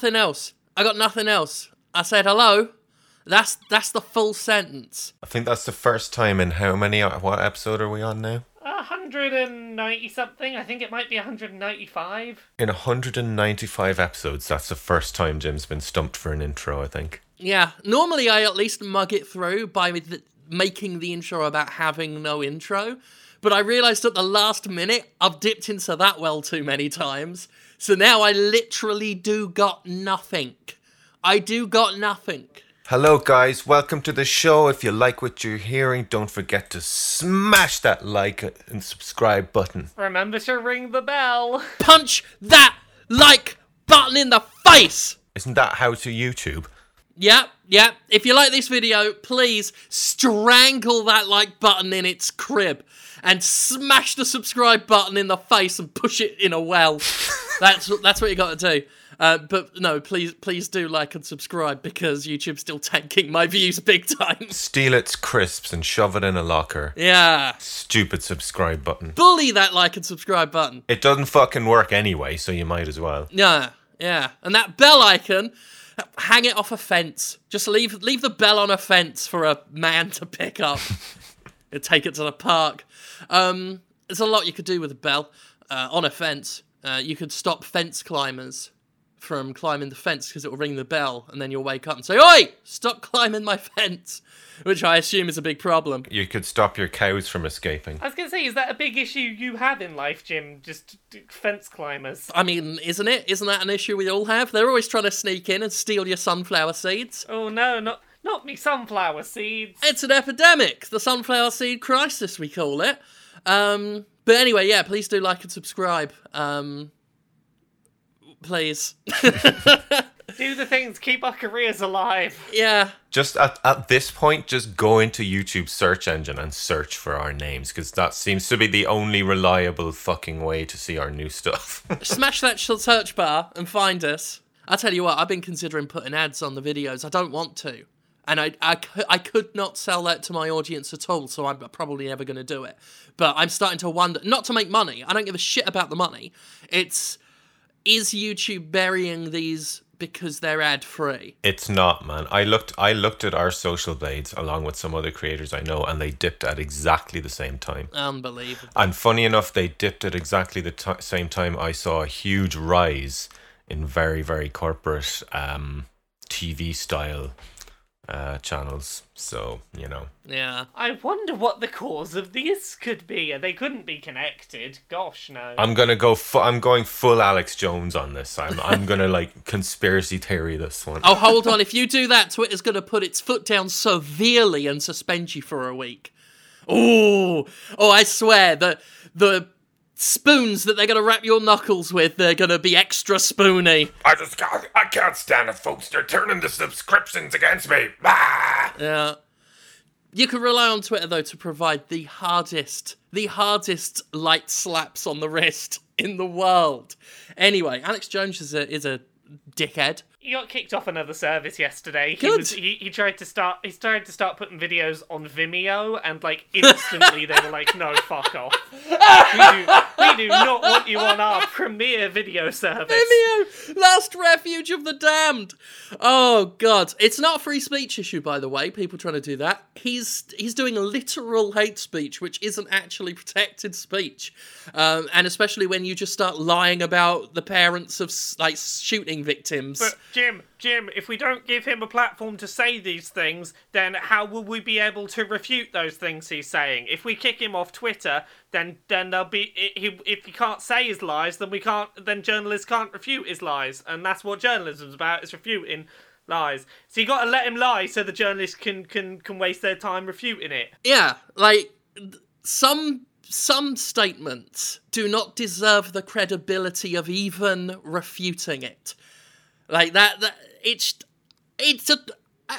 nothing else. I got nothing else. I said hello. That's that's the full sentence. I think that's the first time in how many? Uh, what episode are we on now? 190 something. I think it might be 195. In 195 episodes, that's the first time Jim's been stumped for an intro, I think. Yeah. Normally, I at least mug it through by th- making the intro about having no intro. But I realised at the last minute I've dipped into that well too many times. So now I literally do got nothing. I do got nothing. Hello, guys. Welcome to the show. If you like what you're hearing, don't forget to smash that like and subscribe button. Remember to ring the bell. Punch that like button in the face. Isn't that how to YouTube? Yep, yep. If you like this video, please strangle that like button in its crib and smash the subscribe button in the face and push it in a well. that's that's what you got to do. Uh, but no, please please do like and subscribe because YouTube's still tanking my views big time. Steal its crisps and shove it in a locker. Yeah. Stupid subscribe button. Bully that like and subscribe button. It doesn't fucking work anyway, so you might as well. Yeah, yeah. And that bell icon, hang it off a fence. Just leave leave the bell on a fence for a man to pick up and take it to the park. Um, there's a lot you could do with a bell uh, on a fence. Uh, you could stop fence climbers from climbing the fence because it will ring the bell, and then you'll wake up and say, "Oi, stop climbing my fence," which I assume is a big problem. You could stop your cows from escaping. I was going to say, is that a big issue you have in life, Jim? Just fence climbers. I mean, isn't it? Isn't that an issue we all have? They're always trying to sneak in and steal your sunflower seeds. Oh no, not not me sunflower seeds. It's an epidemic. The sunflower seed crisis, we call it. Um, but anyway, yeah, please do like and subscribe. Um, please. Do the things, keep our careers alive. yeah. Just at, at this point, just go into YouTube search engine and search for our names because that seems to be the only reliable fucking way to see our new stuff. Smash that search bar and find us. I tell you what, I've been considering putting ads on the videos. I don't want to. And I, I, I could not sell that to my audience at all, so I'm probably never going to do it. But I'm starting to wonder, not to make money, I don't give a shit about the money. It's, is YouTube burying these because they're ad free? it's not, man. I looked I looked at our social blades along with some other creators I know and they dipped at exactly the same time. Unbelievable. And funny enough, they dipped at exactly the t- same time I saw a huge rise in very, very corporate um, TV style uh, channels. So, you know. Yeah. I wonder what the cause of this could be. They couldn't be connected. Gosh, no. I'm gonna go. Fu- I'm going full Alex Jones on this. I'm. I'm gonna like conspiracy theory this one. Oh, hold on. If you do that, Twitter's going to put its foot down severely and suspend you for a week. Oh, oh! I swear the the spoons that they're going to wrap your knuckles with, they're going to be extra spoony. I just can't. I can't stand it, folks. They're turning the subscriptions against me. Ah! Yeah. You can rely on Twitter though to provide the hardest, the hardest light slaps on the wrist in the world. Anyway, Alex Jones is a is a dickhead. He got kicked off another service yesterday. He Good. was he, he tried to start he started to start putting videos on Vimeo and like instantly they were like, no, fuck off. We do we do not want you on our premier video service. Vimeo, last refuge of the damned. Oh god, it's not a free speech issue, by the way. People trying to do that. He's he's doing literal hate speech, which isn't actually protected speech, um, and especially when you just start lying about the parents of like shooting victims. But Jim, Jim, if we don't give him a platform to say these things, then how will we be able to refute those things he's saying? If we kick him off Twitter, then then there'll be he, if he can't say his lies, then we can't then journalists can't refute his lies, and that's what journalism's about: is refuting lies. So you got to let him lie so the journalists can can can waste their time refuting it. yeah, like some some statements do not deserve the credibility of even refuting it. Like that, that it's it's a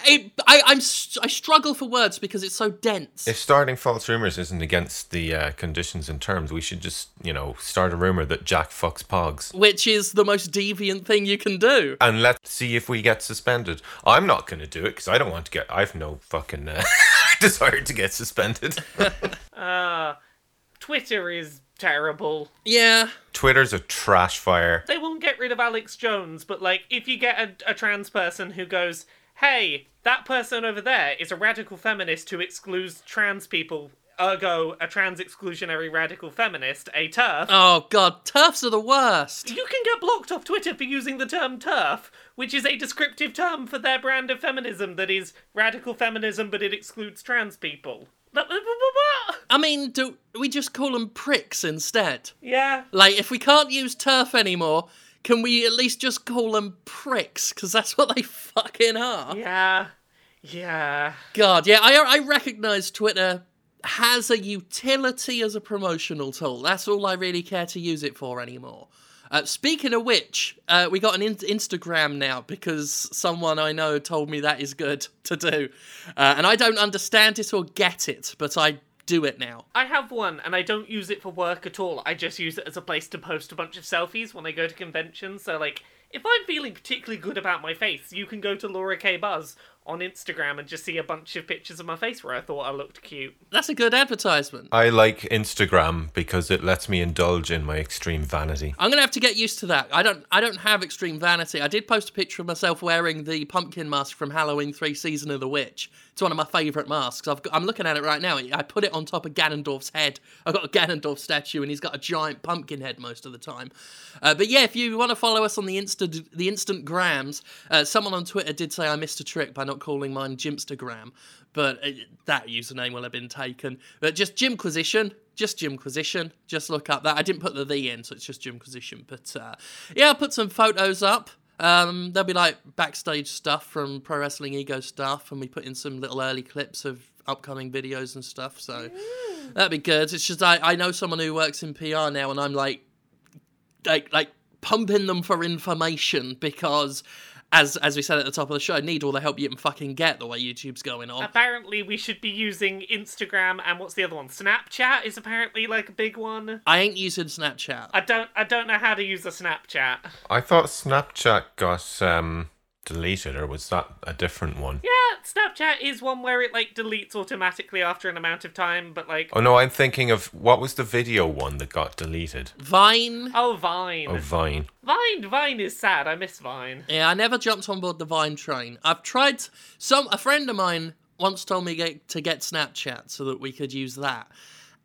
it, I I'm s- I struggle for words because it's so dense. If starting false rumors isn't against the uh, conditions and terms, we should just, you know, start a rumor that Jack fucks Pogs. which is the most deviant thing you can do. And let's see if we get suspended. I'm not going to do it because I don't want to get. I've no fucking uh, desire to get suspended. Uh Twitter is terrible. Yeah, Twitter's a trash fire. They won't get rid of Alex Jones, but like, if you get a, a trans person who goes, "Hey, that person over there is a radical feminist who excludes trans people," ergo a trans exclusionary radical feminist, a TERF. Oh god, TERFs are the worst. You can get blocked off Twitter for using the term TERF, which is a descriptive term for their brand of feminism that is radical feminism, but it excludes trans people. I mean, do we just call them pricks instead? Yeah. Like, if we can't use TERF anymore, can we at least just call them pricks? Because that's what they fucking are. Yeah. Yeah. God, yeah, I I recognise Twitter has a utility as a promotional tool. That's all I really care to use it for anymore. Uh, speaking of which, uh, we got an in- Instagram now because someone I know told me that is good to do. Uh, and I don't understand it or get it, but I do it now. I have one, and I don't use it for work at all. I just use it as a place to post a bunch of selfies when I go to conventions. So, like, if I'm feeling particularly good about my face, you can go to Laura K. Buzz on Instagram and just see a bunch of pictures of my face where I thought I looked cute. That's a good advertisement. I like Instagram because it lets me indulge in my extreme vanity. I'm gonna have to get used to that. I don't. I don't have extreme vanity. I did post a picture of myself wearing the pumpkin mask from Halloween Three: Season of the Witch. It's one of my favourite masks. I've got, I'm looking at it right now. I put it on top of Ganondorf's head. I've got a Ganondorf statue, and he's got a giant pumpkin head most of the time. Uh, but yeah, if you want to follow us on the instant the instant grams, uh, someone on Twitter did say I missed a trick by not calling mine Jimstagram, but uh, that username will have been taken. But just Jimquisition, just Jimquisition. Just look up that. I didn't put the the in, so it's just Jimquisition. But uh, yeah, I'll put some photos up. Um, there'll be like backstage stuff from Pro Wrestling Ego stuff, and we put in some little early clips of upcoming videos and stuff. So that'd be good. It's just I, I know someone who works in PR now, and I'm like, like, like pumping them for information because. As, as we said at the top of the show, I need all the help you can fucking get the way YouTube's going on. Apparently, we should be using Instagram and what's the other one? Snapchat is apparently like a big one. I ain't using Snapchat. I don't I don't know how to use a Snapchat. I thought Snapchat got um, deleted, or was that a different one? Yeah, Snapchat is one where it like deletes automatically after an amount of time, but like Oh no, I'm thinking of what was the video one that got deleted? Vine. oh Vine. Oh, Vine. Vine Vine is sad. I miss Vine. Yeah, I never jumped on board the Vine train. I've tried. Some a friend of mine once told me get, to get Snapchat so that we could use that,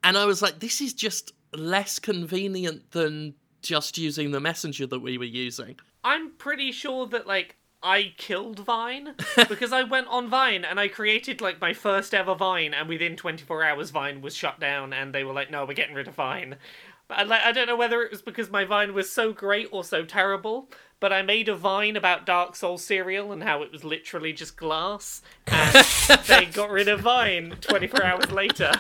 and I was like, this is just less convenient than just using the messenger that we were using. I'm pretty sure that like I killed Vine because I went on Vine and I created like my first ever Vine, and within 24 hours, Vine was shut down, and they were like, "No, we're getting rid of Vine." But I, like, I don't know whether it was because my Vine was so great or so terrible. But I made a Vine about Dark Souls cereal and how it was literally just glass, and they got rid of Vine 24 hours later.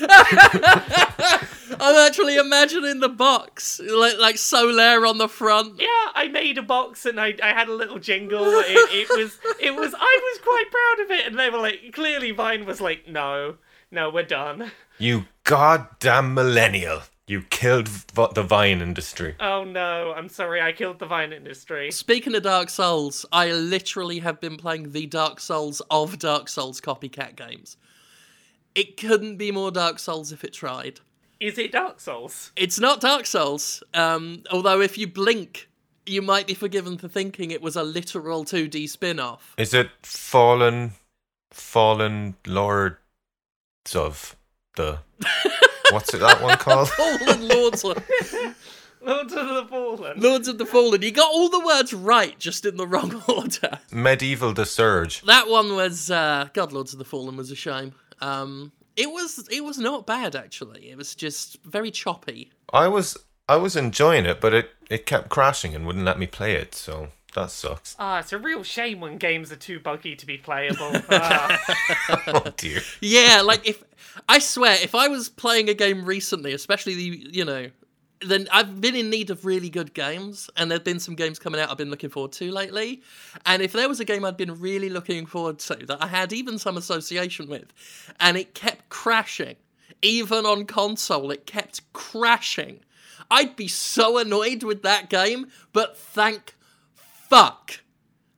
I'm actually imagining the box, like like Solaire on the front. Yeah, I made a box and I, I had a little jingle. It, it was it was I was quite proud of it, and they were like, clearly Vine was like, no, no, we're done. You goddamn millennial. You killed v- the Vine industry. Oh no, I'm sorry, I killed the Vine industry. Speaking of Dark Souls, I literally have been playing the Dark Souls of Dark Souls copycat games. It couldn't be more Dark Souls if it tried. Is it Dark Souls? It's not Dark Souls, um, although if you blink, you might be forgiven for thinking it was a literal 2D spin off. Is it Fallen, Fallen Lords of the? What's it that one called? Fallen Lords, of- Lords of the Fallen. Lords of the Fallen. You got all the words right, just in the wrong order. Medieval the Surge. That one was uh, God. Lords of the Fallen was a shame. Um, it was it was not bad actually. It was just very choppy. I was I was enjoying it, but it it kept crashing and wouldn't let me play it. So that sucks. Ah, it's a real shame when games are too buggy to be playable. Ah. Oh dear. Yeah, like if I swear, if I was playing a game recently, especially the you know, then I've been in need of really good games, and there've been some games coming out I've been looking forward to lately. And if there was a game I'd been really looking forward to that I had even some association with, and it kept crashing, even on console, it kept crashing. I'd be so annoyed with that game, but thank fuck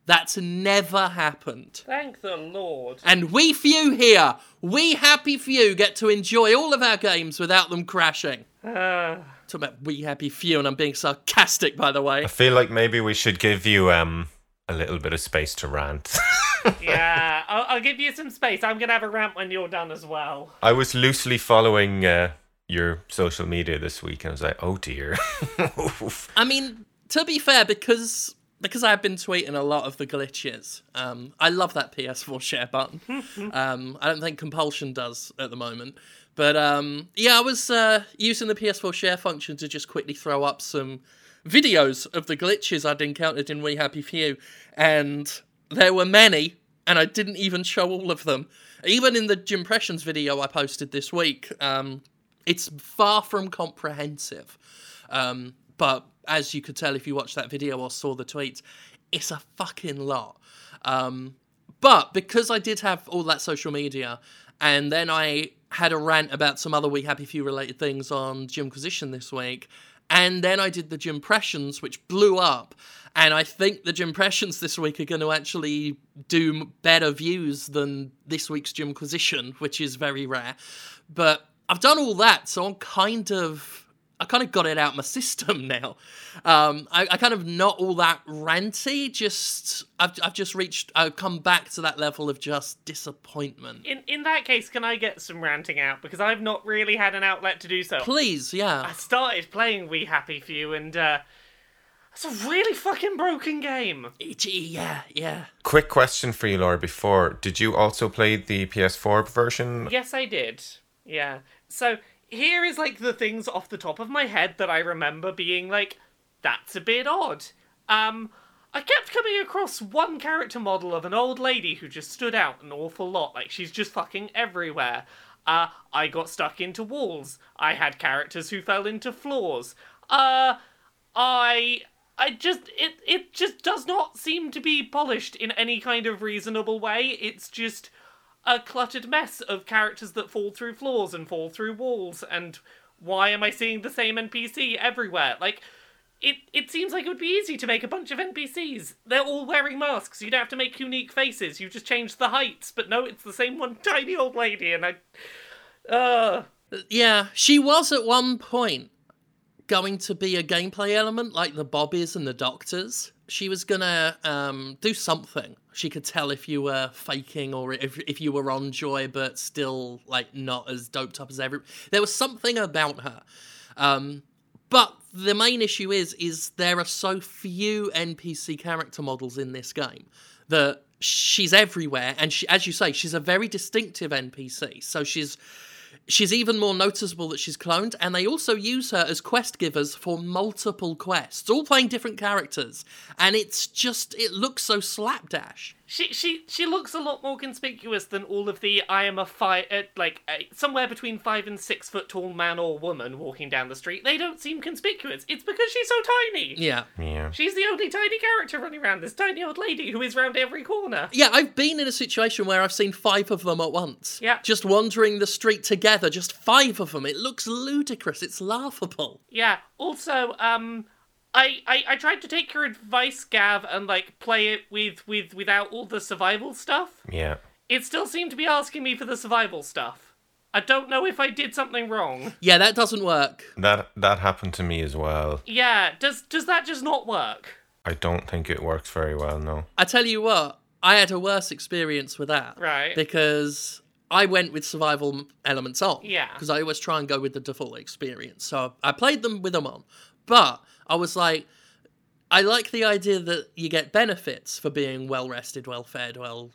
That's never happened. Thank the Lord. And we few here, we happy few, get to enjoy all of our games without them crashing. Ah. Uh, Talk about we happy few, and I'm being sarcastic, by the way. I feel like maybe we should give you um a little bit of space to rant. yeah, I'll, I'll give you some space. I'm gonna have a rant when you're done as well. I was loosely following uh, your social media this week, and I was like, oh dear. I mean, to be fair, because because I've been tweeting a lot of the glitches, um, I love that PS4 share button. um, I don't think Compulsion does at the moment. But um, yeah, I was uh, using the PS4 share function to just quickly throw up some videos of the glitches I'd encountered in We Happy Few, and there were many, and I didn't even show all of them. Even in the impressions video I posted this week, um, it's far from comprehensive. Um, but as you could tell if you watched that video or saw the tweets, it's a fucking lot. Um, but because I did have all that social media, and then I had a rant about some other We Happy Few related things on Jimquisition this week, and then I did the Jimpressions, which blew up. And I think the Jimpressions this week are going to actually do better views than this week's Jimquisition, which is very rare. But I've done all that, so I'm kind of I kind of got it out of my system now. Um, I, I kind of not all that ranty. Just I've I've just reached. I've come back to that level of just disappointment. In in that case, can I get some ranting out because I've not really had an outlet to do so. Please, yeah. I started playing We Happy Few and uh, it's a really fucking broken game. Gee, yeah, yeah. Quick question for you, Laura. Before, did you also play the PS4 version? Yes, I did. Yeah. So here is like the things off the top of my head that I remember being like, that's a bit odd. Um, I kept coming across one character model of an old lady who just stood out an awful lot. Like she's just fucking everywhere. Uh, I got stuck into walls. I had characters who fell into floors. Uh, I I just it it just does not seem to be polished in any kind of reasonable way. It's just a cluttered mess of characters that fall through floors and fall through walls and why am I seeing the same NPC everywhere? Like it it seems like it would be easy to make a bunch of NPCs. They're all wearing masks. You don't have to make unique faces. You just change the heights. But no, it's the same one tiny old lady and I uh Yeah, she was at one point going to be a gameplay element like the bobbies and the doctors. She was gonna um, do something. She could tell if you were faking or if, if you were on joy but still like not as doped up as every. There was something about her. Um, but the main issue is is there are so few NPC character models in this game that she's everywhere and she, as you say she's a very distinctive NPC. So she's she's even more noticeable that she's cloned, and they also use her as quest givers for multiple quests, all playing different characters. And it's just, it looks so slapdash. She she she looks a lot more conspicuous than all of the I am a five uh, like uh, somewhere between five and six foot tall man or woman walking down the street. They don't seem conspicuous. It's because she's so tiny. Yeah. Yeah. She's the only tiny character running around. This tiny old lady who is round every corner. Yeah, I've been in a situation where I've seen five of them at once. Yeah. Just wandering the street together, just five of them. It looks ludicrous. It's laughable. Yeah. Also, um, I, I I tried to take your advice, Gav, and like play it with with without all the survival stuff. Yeah. It still seemed to be asking me for the survival stuff. I don't know if I did something wrong. Yeah, that doesn't work. That that happened to me as well. Yeah. Does does that just not work? I don't think it works very well. No. I tell you what, I had a worse experience with that. Right. Because I went with survival elements on. Yeah. Because I always try and go with the default experience. So I played them with them on. But I was like, I like the idea that you get benefits for being well rested, well fed, well,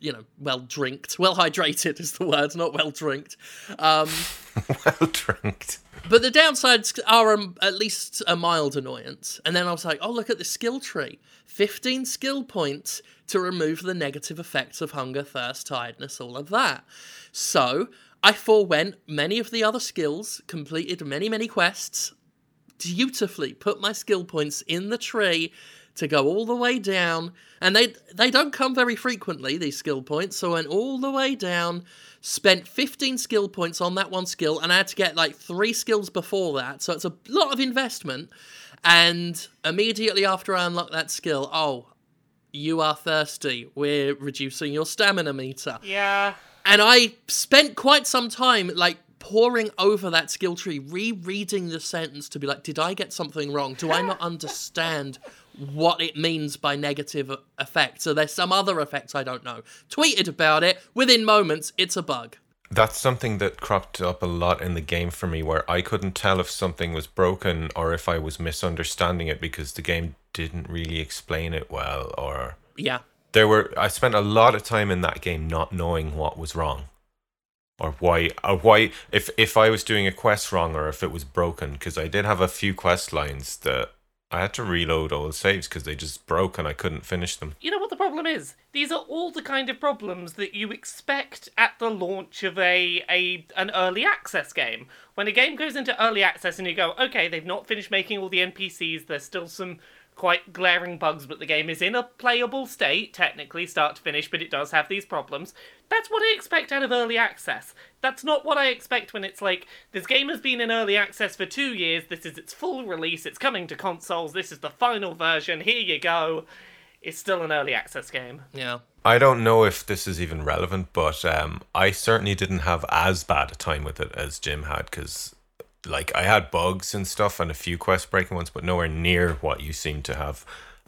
you know, well drinked. Well hydrated is the word, not well drinked. Um, well drinked. but the downsides are um, at least a mild annoyance. And then I was like, oh, look at the skill tree 15 skill points to remove the negative effects of hunger, thirst, tiredness, all of that. So I forewent many of the other skills, completed many, many quests, beautifully put my skill points in the tree to go all the way down and they they don't come very frequently these skill points so I went all the way down spent 15 skill points on that one skill and I had to get like 3 skills before that so it's a lot of investment and immediately after I unlock that skill oh you are thirsty. We're reducing your stamina meter. Yeah. And I spent quite some time like poring over that skill tree, rereading the sentence to be like, did I get something wrong? Do I not understand what it means by negative effect? So there's some other effects I don't know. Tweeted about it. Within moments, it's a bug. That's something that cropped up a lot in the game for me where I couldn't tell if something was broken or if I was misunderstanding it because the game didn't really explain it well or Yeah. there were I spent a lot of time in that game not knowing what was wrong or why or why if if I was doing a quest wrong or if it was broken because I did have a few quest lines that I had to reload all the saves because they just broke and I couldn't finish them. You know what the problem is? These are all the kind of problems that you expect at the launch of a, a an early access game. When a game goes into early access and you go, okay, they've not finished making all the NPCs, there's still some quite glaring bugs, but the game is in a playable state, technically, start to finish, but it does have these problems. That's what I expect out of early access. That's not what I expect when it's like, this game has been in early access for two years, this is its full release, it's coming to consoles, this is the final version, here you go. It's still an early access game. Yeah. I don't know if this is even relevant, but um, I certainly didn't have as bad a time with it as Jim had because, like, I had bugs and stuff and a few quest breaking ones, but nowhere near what you seem to have.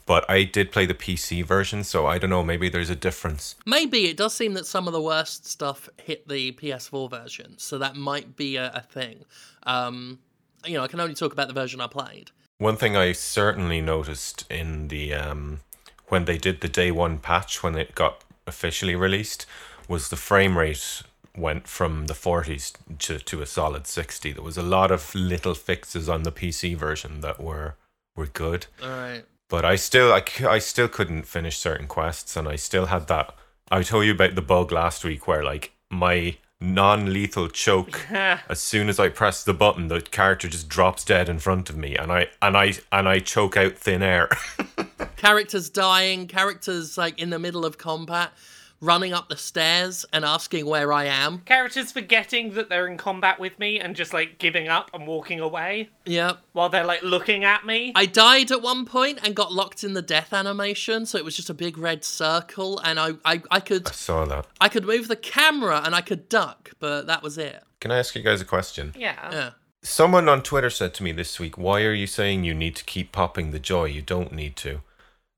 But I did play the PC version, so I don't know. Maybe there's a difference. Maybe it does seem that some of the worst stuff hit the PS4 version, so that might be a, a thing. Um, you know, I can only talk about the version I played. One thing I certainly noticed in the um, when they did the day one patch when it got officially released was the frame rate went from the 40s to, to a solid 60 there was a lot of little fixes on the pc version that were were good. All right. but i still I, I still couldn't finish certain quests and i still had that. I told you about the bug last week where like my non-lethal choke as soon as i press the button the character just drops dead in front of me and i and i and i choke out thin air. Characters dying, characters like in the middle of combat, running up the stairs and asking where I am. Characters forgetting that they're in combat with me and just like giving up and walking away Yep. while they're like looking at me. I died at one point and got locked in the death animation, so it was just a big red circle, and I, I, I could I saw that I could move the camera and I could duck, but that was it. can i ask you guys a question Yeah. Yeah. Someone on Twitter said to me this week, "Why are you saying you need to keep popping the joy? You don't need to."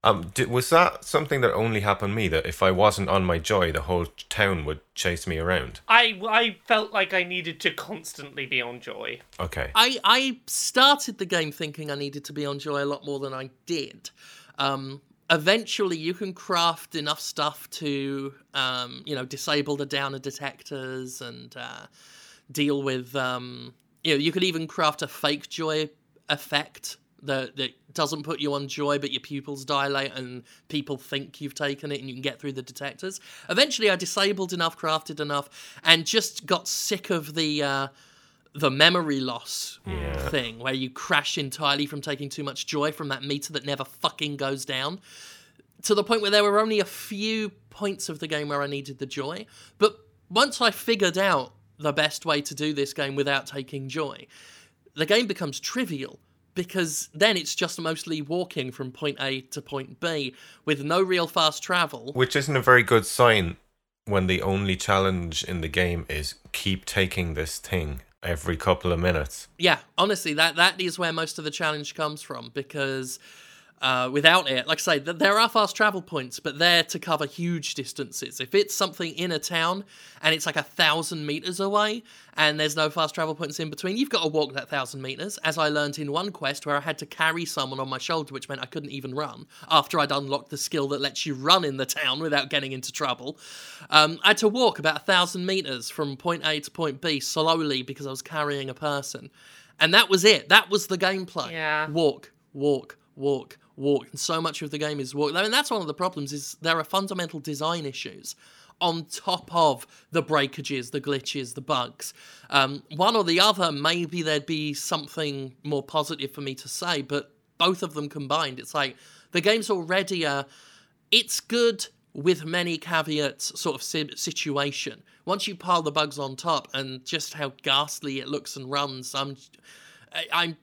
Um, did, was that something that only happened to me? That if I wasn't on my joy, the whole town would chase me around? I, I felt like I needed to constantly be on joy. Okay, I, I started the game thinking I needed to be on Joy a lot more than I did. Um, eventually, you can craft enough stuff to, um, you know, disable the downer detectors and uh, deal with, um, you know, you could even craft a fake Joy effect that, that doesn't put you on Joy, but your pupils dilate and people think you've taken it and you can get through the detectors. Eventually, I disabled enough, crafted enough, and just got sick of the. Uh, the memory loss Yeah. thing where you crash entirely from taking too much joy from that meter that never fucking goes down to the point where there were only a few points of the game where I needed the joy. But once I figured out the best way to do this game without taking joy, the game becomes trivial because then it's just mostly walking from point A to point B with no real fast travel. which isn't a very good sign when the only challenge in the game is keep taking this thing every couple of minutes. Yeah, honestly, that that is where most of the challenge comes from because uh, without it, like I say, th- there are fast travel points, but they're to cover huge distances. If it's something in a town and it's like a thousand meters away and there's no fast travel points in between, you've got to walk that thousand meters. As I learned in one quest where I had to carry someone on my shoulder, which meant I couldn't even run after I'd unlocked the skill that lets you run in the town without getting into trouble. Um, I had to walk about a thousand meters from point A to point B slowly because I was carrying a person. And that was it. That was the gameplay. Yeah. Walk, walk, walk, walk. And so much of the game is walk. I mean, that's one of the problems is there are fundamental design issues on top of the breakages, the glitches, the bugs. Um, one or the other, maybe there'd be something more positive for me to say, but both of them combined, it's like the game's already a it's good with many caveats sort of situation. Once you pile the bugs on top and just how ghastly it looks and runs, I'm I'm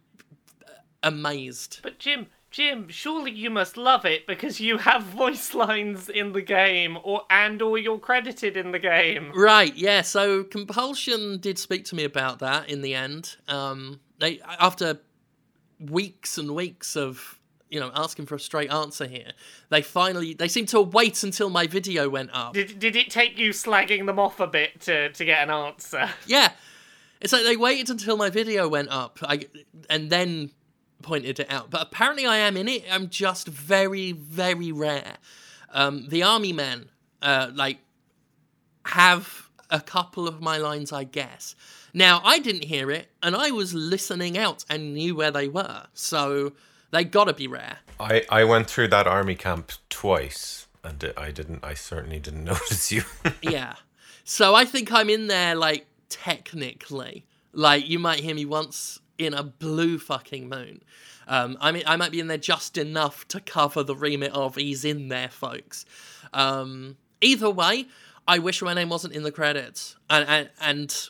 amazed. But Jim, Jim, surely you must love it because you have voice lines in the game, or and or you're credited in the game. Right, yeah. So Compulsion did speak to me about that in the end. Um, they after weeks and weeks of you know asking for a straight answer here, they finally they seem to wait until my video went up. Did did it take you slagging them off a bit to to get an answer? Yeah, it's like they waited until my video went up, I, and then pointed it out. But apparently, I am in it. I'm just very, very rare. Um, the army men, uh, like, have a couple of my lines, I guess. Now, I didn't hear it, and I was listening out and knew where they were. So they gotta be rare. I, I went through that army camp twice, and I didn't. I certainly didn't notice you. yeah. So I think I'm in there, like, technically. Like, you might hear me once in a blue fucking moon. Um, I mean, I might be in there just enough to cover the remit of he's in there, folks. Um, either way, I wish my name wasn't in the credits, and, and and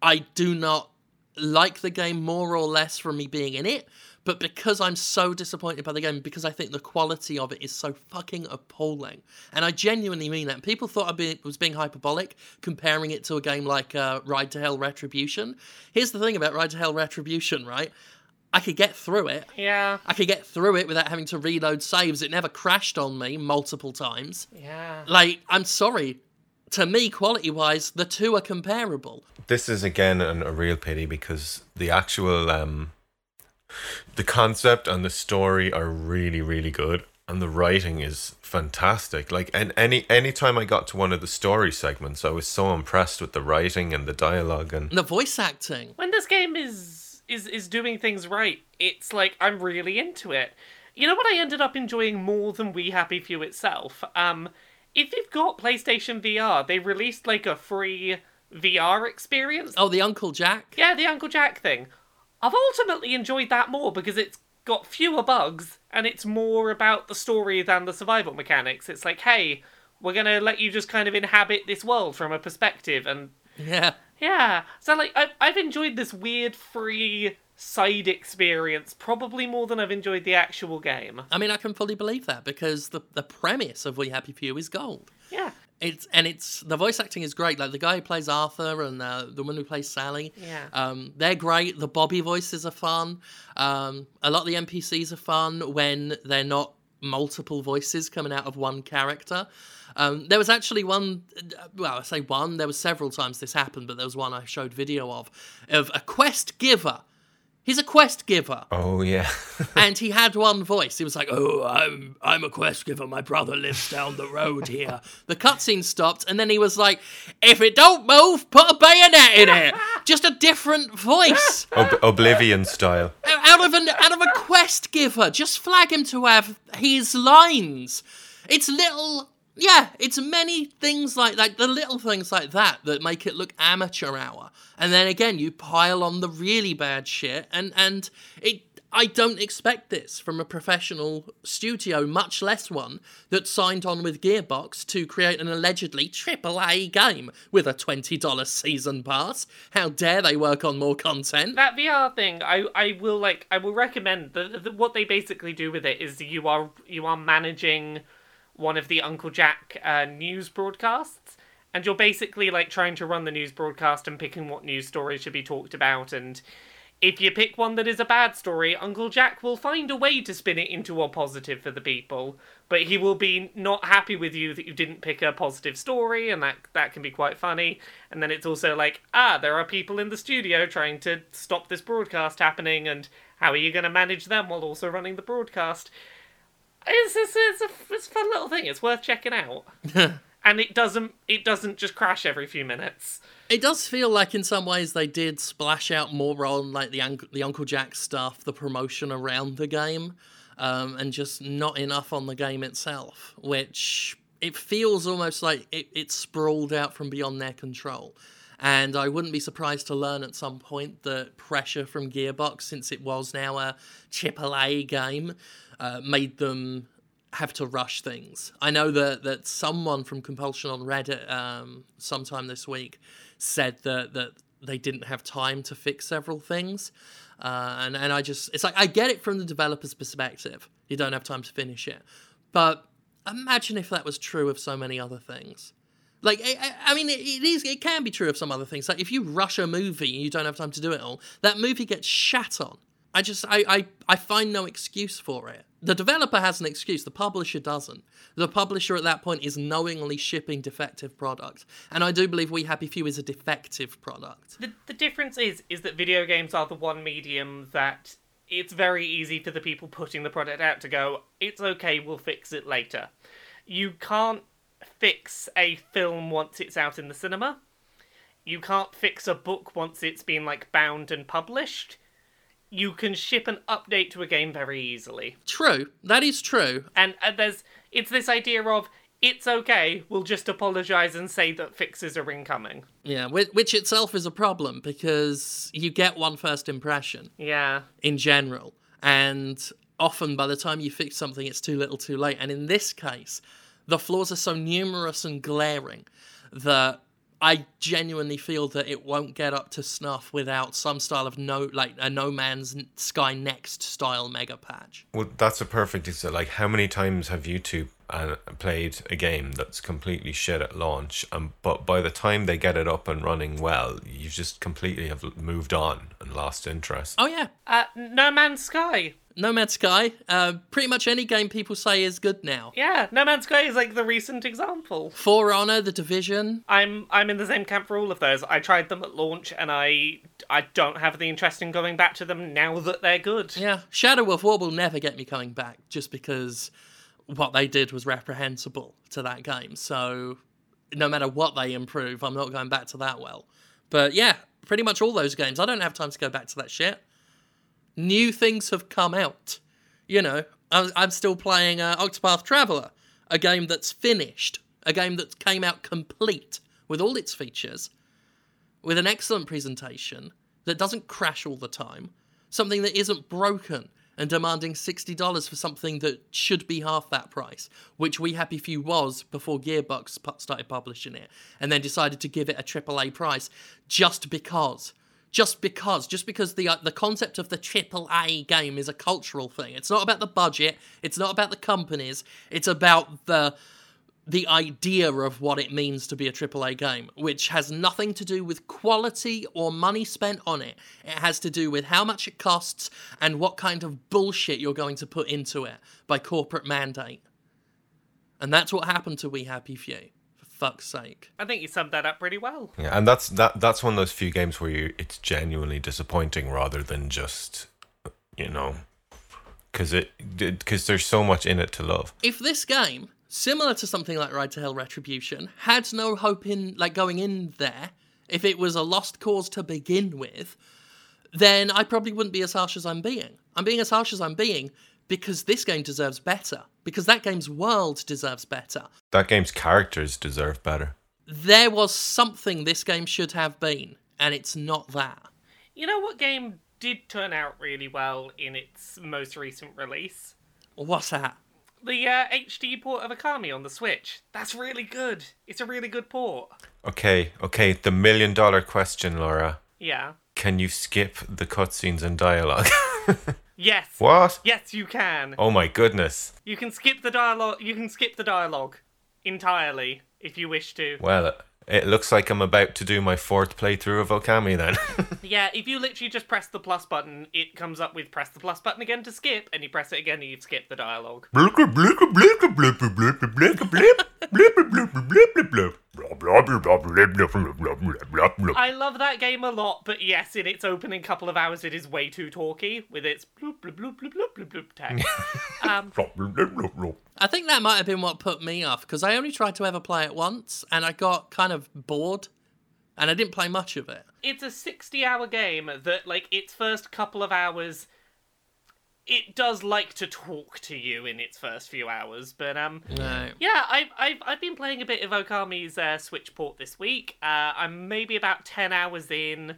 I do not like the game more or less from me being in it. But because I'm so disappointed by the game, because I think the quality of it is so fucking appalling, and I genuinely mean that. People thought I be, was being hyperbolic, comparing it to a game like uh, Ride to Hell Retribution. Here's the thing about Ride to Hell Retribution, right? I could get through it. Yeah. I could get through it without having to reload saves. It never crashed on me multiple times. Yeah. Like, I'm sorry. To me, quality wise, the two are comparable. this is again an, a real pity because the actual um the concept and the story are really really good and the writing is fantastic like and any any time i got to one of the story segments i was so impressed with the writing and the dialogue and The voice acting. When this game is is is doing things right, it's like I'm really into it. You know what I ended up enjoying more than We Happy Few itself? Um if you've got PlayStation VR, they released like a free VR experience. Oh, the Uncle Jack? Yeah, the Uncle Jack thing. I've ultimately enjoyed that more because it's got fewer bugs and it's more about the story than the survival mechanics. It's like, hey, we're gonna let you just kind of inhabit this world from a perspective and Yeah. yeah. So like I've I've enjoyed this weird free side experience probably more than I've enjoyed the actual game. I mean, I can fully believe that because the, the premise of We Happy Few is gold. Yeah. It's and it's the voice acting is great. Like the guy who plays Arthur and uh, the one who plays Sally. Yeah. Um, they're great. The Bobby voices are fun. Um, a lot of the NPCs are fun when they're not multiple voices coming out of one character. Um, there was actually one, well, I say one, there was several times this happened, but there was one I showed video of, of a quest giver. He's a quest giver oh yeah and he had one voice. He was like, "Oh, I'm I'm a quest giver. My brother lives down the road here." The cutscene stopped, and then he was like, "If it don't move, put a bayonet in it." Just a different voice Ob- oblivion style out of an out of a quest giver. Just flag him to have his lines. It's little. Yeah, it's many things like like the little things like that that make it look amateur hour. And then again, you pile on the really bad shit, and and it. I don't expect this from a professional studio, much less one that signed on with Gearbox to create an allegedly AAA game with a $20 season pass. How dare they work on more content? That VR thing, I I will like I will recommend the, the what they basically do with it is you are you are managing one of the Uncle Jack uh, news broadcasts and you're basically like trying to run the news broadcast and picking what news stories should be talked about and if you pick one that is a bad story, Uncle Jack will find a way to spin it into a positive for the people, but he will be not happy with you that you didn't pick a positive story, and that that can be quite funny. And then it's also like, ah, there are people in the studio trying to stop this broadcast happening, and how are you going to manage them while also running the broadcast? It's it's, it's, a, it's a fun little thing. It's worth checking out. and it doesn't it doesn't just crash every few minutes. It does feel like in some ways they did splash out more on like the Uncle, the Uncle Jack stuff, the promotion around the game, um, and just not enough on the game itself, which it feels almost like it, it sprawled out from beyond their control. And I wouldn't be surprised to learn at some point that pressure from Gearbox, since it was now a AAA game, uh, made them have to rush things. I know that that someone from Compulsion on Reddit um, sometime this week said that that they didn't have time to fix several things. Uh, and, and I just, it's like, I get it from the developer's perspective. You don't have time to finish it. But imagine if that was true of so many other things. Like, I, I mean, it, it is, it can be true of some other things. Like, if you rush a movie and you don't have time to do it all, that movie gets shat on. I just, I, I, I find no excuse for it. The developer has an excuse, the publisher doesn't. The publisher at that point is knowingly shipping defective product. And I do believe We Happy Few is a defective product. The, the difference is is that video games are the one medium that it's very easy for the people putting the product out to go, it's okay, we'll fix it later. You can't fix a film once it's out in the cinema. You can't fix a book once it's been like bound and published. You can ship an update to a game very easily. True, that is true. And, and there's it's this idea of it's okay, we'll just apologize and say that fixes are incoming. Yeah, which, which itself is a problem because you get one first impression Yeah. in general. And often by the time you fix something, it's too little too late. And in this case, the flaws are so numerous and glaring that I genuinely feel that it won't get up to snuff without some style of no, like a No Man's Sky Next style mega patch. Well, that's a perfect example. Like, how many times have you two uh, played a game that's completely shit at launch, and but by the time they get it up and running well, you just completely have moved on and lost interest. Oh yeah, Uh, no Man's Sky. No Man's Sky. Uh, pretty much any game people say is good now. Yeah, No Man's Sky is like the recent example. For Honor, The Division. I'm I'm in the same camp for all of those. I tried them at launch, and I I don't have the interest in going back to them now that they're good. Yeah, Shadow of War will never get me coming back just because what they did was reprehensible to that game. So no matter what they improve, I'm not going back to that well. But yeah, pretty much all those games. I don't have time to go back to that shit. New things have come out. You know, I'm, still playing uh, Octopath Traveler, a game that's finished, a game that came out complete with all its features, with an excellent presentation that doesn't crash all the time, something that isn't broken and demanding $60 for something that should be half that price, which We Happy Few was before Gearbox started publishing it, and then decided to give it a AAA price just because. Just because, just because the uh, the concept of the AAA game is a cultural thing. It's not about the budget. It's not about the companies. It's about the the idea of what it means to be a AAA game, which has nothing to do with quality or money spent on it. It has to do with how much it costs and what kind of bullshit you're going to put into it by corporate mandate. And that's what happened to We Happy Few, for fuck's sake. I think you summed that up pretty well. Yeah, and that's that. That's one of those few games where you, it's genuinely disappointing rather than just, you know, because it because there's so much in it to love. If this game, similar to something like Ride to Hell Retribution, had no hope in like going in there, if it was a lost cause to begin with, then I probably wouldn't be as harsh as I'm being. I'm being as harsh as I'm being because this game deserves better. Because that game's world deserves better. That game's characters deserve better. There was something this game should have been, and it's not that. You know what game did turn out really well in its most recent release? What's that? The uh, HD port of Okami on the Switch. That's really good. It's a really good port. Okay, okay. The million dollar question, Laura. Yeah. Can you skip the cutscenes and dialogue? Yes. what? Yes, you can. Oh my goodness. You can skip the dialogue. You can skip the dialogue entirely if you wish to. Well, it looks like I'm about to do my fourth playthrough of Okami then. Yeah, if you literally just press the plus button, it comes up with press the plus button again to skip, and you press it again and you've skipped the dialogue. I love that game a lot, but yes, in its opening couple of hours, it is way too talky with its bloop bloop bloop bloop bloop bloop bloop text. um, I think that might have been what put me off because I only tried to ever play it once and I got kind of bored and I didn't play much of it. it's a 60 hour game that, like, its first couple of hours, it does like to talk to you in its first few hours, but, um, No. Yeah, I've, I've, I've been playing a bit of Okami's uh, Switch port this week. Uh, I'm maybe about 10 hours in.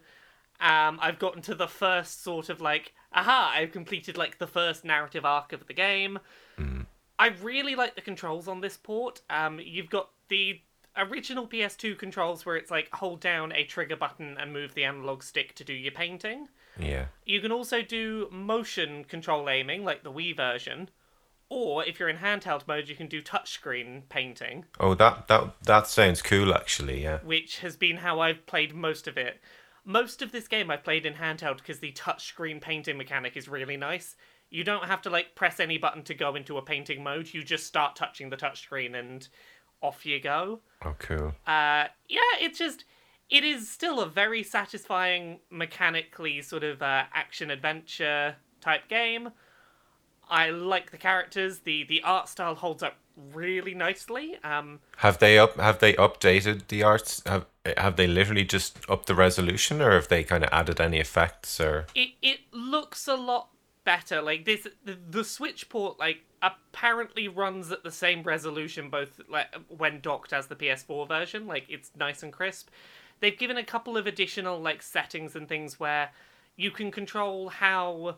Um, I've gotten to the first sort of like, aha, I've completed like the first narrative arc of the game. I really like the controls on this port. Um, you've got the original PS2 controls where it's like hold down a trigger button and move the analog stick to do your painting. Yeah. You can also do motion control aiming, like the Wii version, or if you're in handheld mode, you can do touchscreen painting, Oh, that that that sounds cool actually. Yeah. which has been how I've played most of it. Most of this game I've played in handheld because the touchscreen painting mechanic is really nice. You don't have to like press any button to go into a painting mode. You just start touching the touchscreen and off you go. Oh, cool. Uh, yeah, it's just it is still a very satisfying mechanically sort of uh, action adventure type game. I like the characters. the The art style holds up really nicely. Um, Have they up? Have they updated the arts? Have have they literally just upped the resolution, or have they kind of added any effects? Or it it looks a lot better. Like this, the, the Switch port like apparently runs at the same resolution both like when docked as the PS4 version. Like it's nice and crisp. They've given a couple of additional like settings and things where you can control how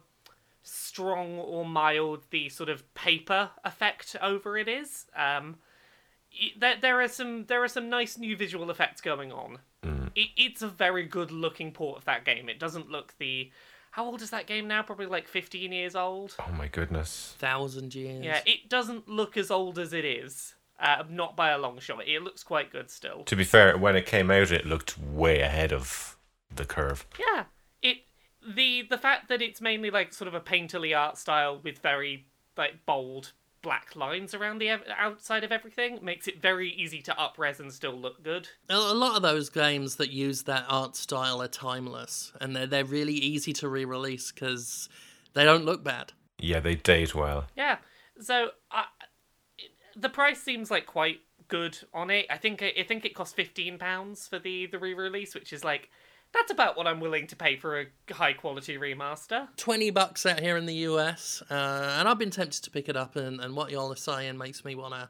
strong or mild the sort of paper effect over it is. Um, there, there are some there are some nice new visual effects going on. It, it's a very good looking port of that game. It doesn't look the how old is that game now? Probably like 15 years old. oh my goodness, Thousand years. Yeah, it doesn't look as old as it is. Uh, not by a long shot. It looks quite good still. to be fair, when it came out, it looked way ahead of the curve. Yeah, it the the fact that it's mainly like sort of a painterly art style with very like bold black lines around the ev- outside of everything makes it very easy to upres and still look good. A a lot of those games that use that art style are timeless, and they're they're really easy to re-release because they don't look bad. Yeah, they date well. Yeah. So uh, the price seems like quite good on it. I think I think it cost fifteen pounds for the the re-release, which is like that's about what I'm willing to pay for a high quality remaster. Twenty bucks out here in the US, uh, and I've been tempted to pick it up. And, and what y'all are saying makes me wanna,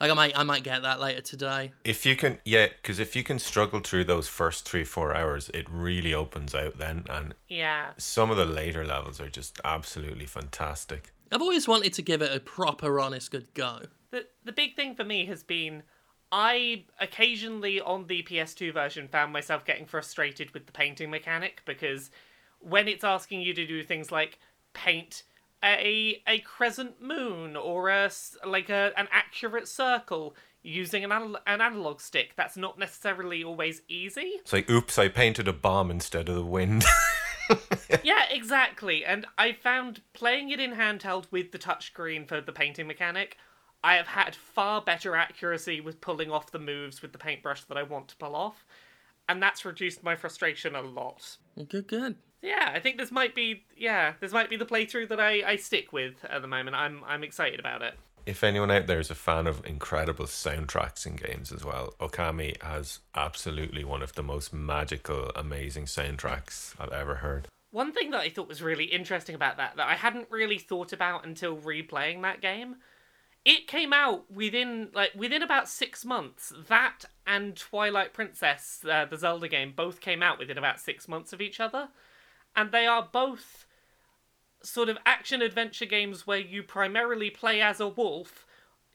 like, I might I might get that later today. If you can, yeah, because if you can struggle through those first three four hours, it really opens out then, and Yeah. some of the later levels are just absolutely fantastic. I've always wanted to give it a proper, honest, good go. The the big thing for me has been I occasionally on the PS2 version found myself getting frustrated with the painting mechanic because when it's asking you to do things like paint a a crescent moon or a like a an accurate circle using an anal- an analog stick, that's not necessarily always easy. It's like, oops, I painted a bomb instead of the wind. yeah, exactly. And I found playing it in handheld with the touchscreen for the painting mechanic, I have had far better accuracy with pulling off the moves with the paintbrush that I want to pull off. And that's reduced my frustration a lot. Good, good. Yeah, I think this might be yeah, this might be the playthrough that I, I stick with at the moment. I'm I'm excited about it. if anyone out there is a fan of incredible soundtracks in games as well, Okami has absolutely one of the most magical, amazing soundtracks I've ever heard. One thing that I thought was really interesting about that that I hadn't really thought about until replaying that game, it came out within like within about six months. That and Twilight Princess, uh, the Zelda game, both came out within about six months of each other, and they are both sort of action adventure games where you primarily play as a wolf.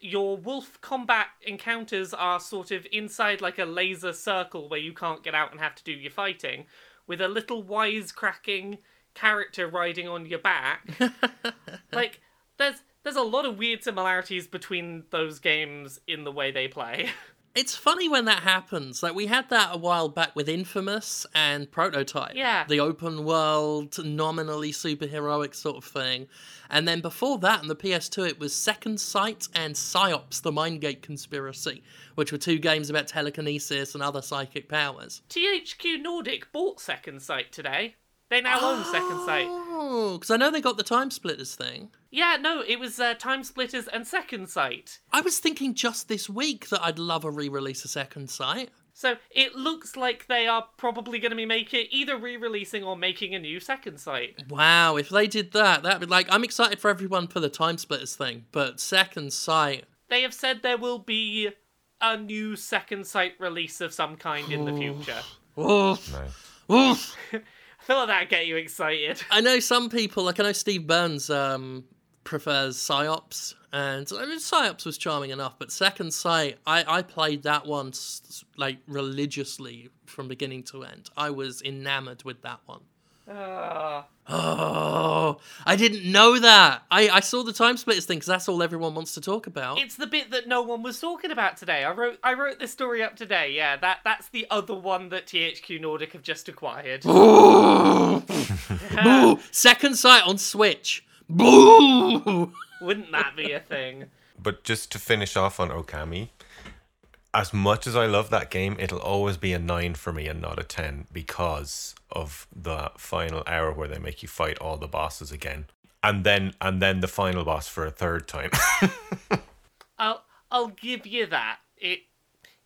Your wolf combat encounters are sort of inside like a laser circle where you can't get out and have to do your fighting, with a little wisecracking character riding on your back. like there's there's a lot of weird similarities between those games in the way they play. It's funny when that happens. Like we had that a while back with Infamous and Prototype. Yeah. The open world, nominally superheroic sort of thing. And then before that, on the PS2, it was Second Sight and Psi-Ops, the Mindgate Conspiracy, which were two games about telekinesis and other psychic powers. THQ Nordic bought Second Sight today. They now own Second Sight. Oh, because I know they got the Time Splitters thing. Yeah, no, it was uh, Time Splitters and Second Sight. I was thinking just this week that I'd love a re-release of Second Sight. So it looks like they are probably going to be making either re-releasing or making a new Second Sight. Wow, if they did that, that'd be like I'm excited for everyone for the Time Splitters thing, but Second Sight, They have said there will be a new Second Sight release of some kind in the future. oof, Nice. oof. Feel that get you excited. I know some people, like I know Steve Burns, um, prefers Psi-Ops, and I mean, Psi-Ops was charming enough, but Second Sight, I, I played that one like religiously from beginning to end. I was enamored with that one. Ah. Oh, I didn't know that. I, I saw the time splitters thing because that's all everyone wants to talk about. It's the bit that no one was talking about today. I wrote I wrote this story up today. Yeah, that that's the other one that THQ Nordic have just acquired. Boo! Boo! Second Sight on Switch. Boo! Wouldn't that be a thing? But just to finish off on Okami, as much as I love that game, it'll always be a 9 for me and not a 10 because of the final hour where they make you fight all the bosses again. And then and then the final boss for a third time. I'll I'll give you that. It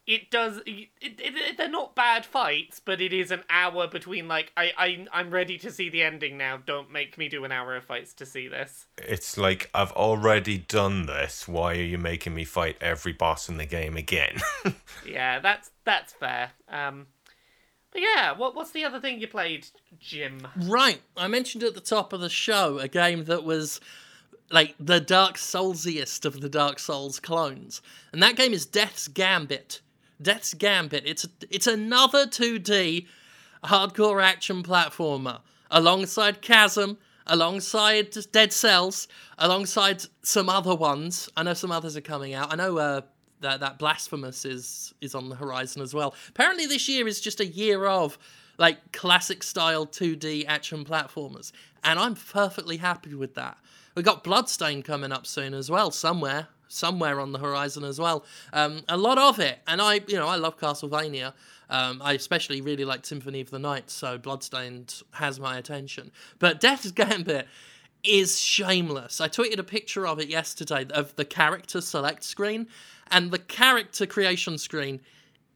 it does. It, it, it- they're not bad fights, but it is an hour between. Like I I I'm ready to see the ending now. Don't make me do an hour of fights to see this. it's like I've already done this. Why are you making me fight every boss in the game again? Yeah, that's that's fair. Um, but yeah, what what's the other thing you played, Jim? Right, I mentioned at the top of the show a game that was like the Dark Soulsiest of the Dark Souls clones, and that game is Death's Gambit. Death's Gambit. It's it's another 2D hardcore action platformer alongside Chasm, alongside Dead Cells, alongside some other ones. I know some others are coming out. I know uh, that that Blasphemous is is on the horizon as well. Apparently, this year is just a year of like classic style 2D action platformers, and I'm perfectly happy with that. We've got Bloodstain coming up soon as well, somewhere, somewhere on the horizon as well. Um, a lot of it, and I, you know, I love Castlevania. Um, I especially really like Symphony of the Night, so Bloodstained has my attention. But Death's Gambit is shameless. I tweeted a picture of it yesterday of the character select screen, and the character creation screen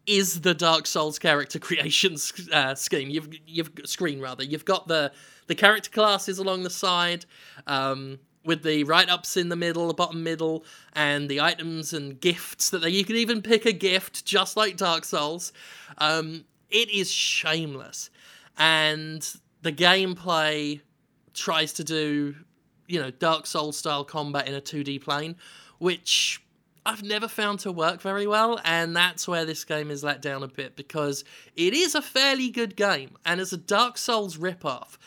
is the Dark Souls character creation uh, scheme. You've you've screen rather. You've got the the character classes along the side, um, with the write ups in the middle, the bottom middle, and the items and gifts that they, you can even pick a gift just like Dark Souls. Um, it is shameless, and the gameplay tries to do you know Dark Souls style combat in a 2D plane, which I've never found to work very well, and that's where this game is let down a bit because it is a fairly good game, and as a Dark Souls ripoff,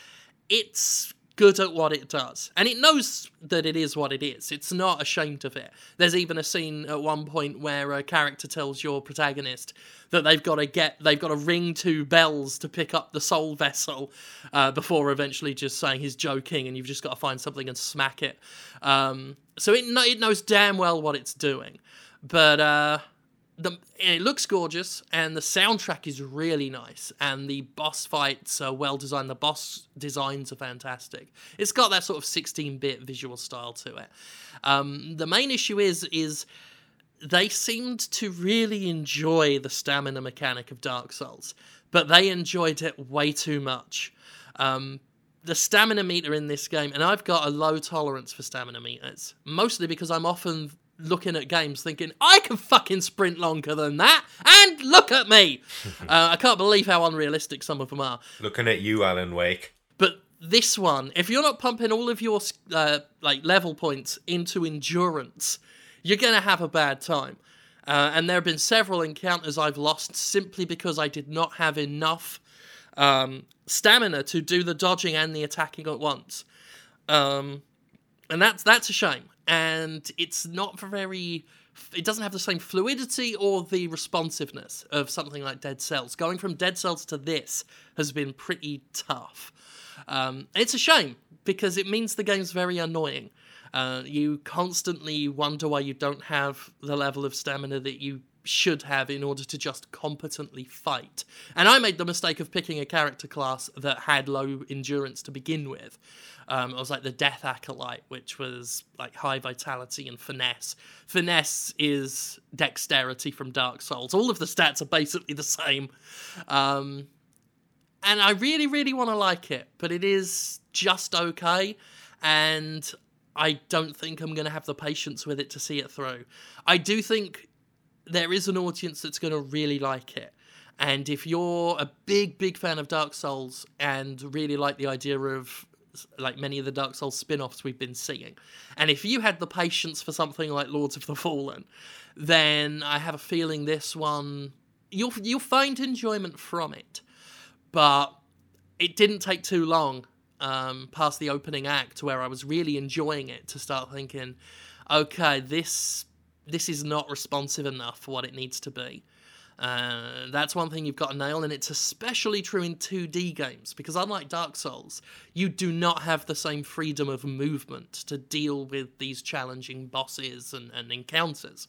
it's good at what it does, and it knows that it is what it is. It's not ashamed of it. There's even a scene at one point where a character tells your protagonist that they've got to get, they've got to ring two bells to pick up the soul vessel, uh, before eventually just saying he's joking, and you've just got to find something and smack it. Um, so it it knows damn well what it's doing, but uh, the it looks gorgeous and the soundtrack is really nice and the boss fights are well designed. The boss designs are fantastic. It's got that sort of 16-bit visual style to it. Um, the main issue is is they seemed to really enjoy the stamina mechanic of dark souls but they enjoyed it way too much. Um, the stamina meter in this game, and I've got a low tolerance for stamina meters, mostly because I'm often looking at games thinking, I can fucking sprint longer than that, and look at me! uh, I can't believe how unrealistic some of them are. Looking at you, Alan Wake. But this one, if you're not pumping all of your uh, like level points into endurance, you're gonna have a bad time. Uh, and there have been several encounters I've lost simply because I did not have enough um, stamina to do the dodging and the attacking at once. Um, and that's that's a shame. And it's not very. It doesn't have the same fluidity or the responsiveness of something like Dead Cells. Going from Dead Cells to this has been pretty tough. Um, it's a shame because it means the game's very annoying. Uh, you constantly wonder why you don't have the level of stamina that you should have in order to just competently fight. And I made the mistake of picking a character class that had low endurance to begin with. Um, I was like the Death Acolyte, which was like high vitality and finesse. Finesse is dexterity from Dark Souls. All of the stats are basically the same. Um, and I really, really want to like it, but it is just okay. And I don't think I'm going to have the patience with it to see it through. I do think there is an audience that's going to really like it. And if you're a big, big fan of Dark Souls and really like the idea of like many of the Dark Souls spin-offs we've been seeing. And if you had the patience for something like Lords of the Fallen, then I have a feeling this one you'll you'll find enjoyment from it. But it didn't take too long um, past the opening act where I was really enjoying it to start thinking, okay, this this is not responsive enough for what it needs to be. Uh, that's one thing you've got to nail, and it's especially true in 2D games because, unlike Dark Souls, you do not have the same freedom of movement to deal with these challenging bosses and, and encounters.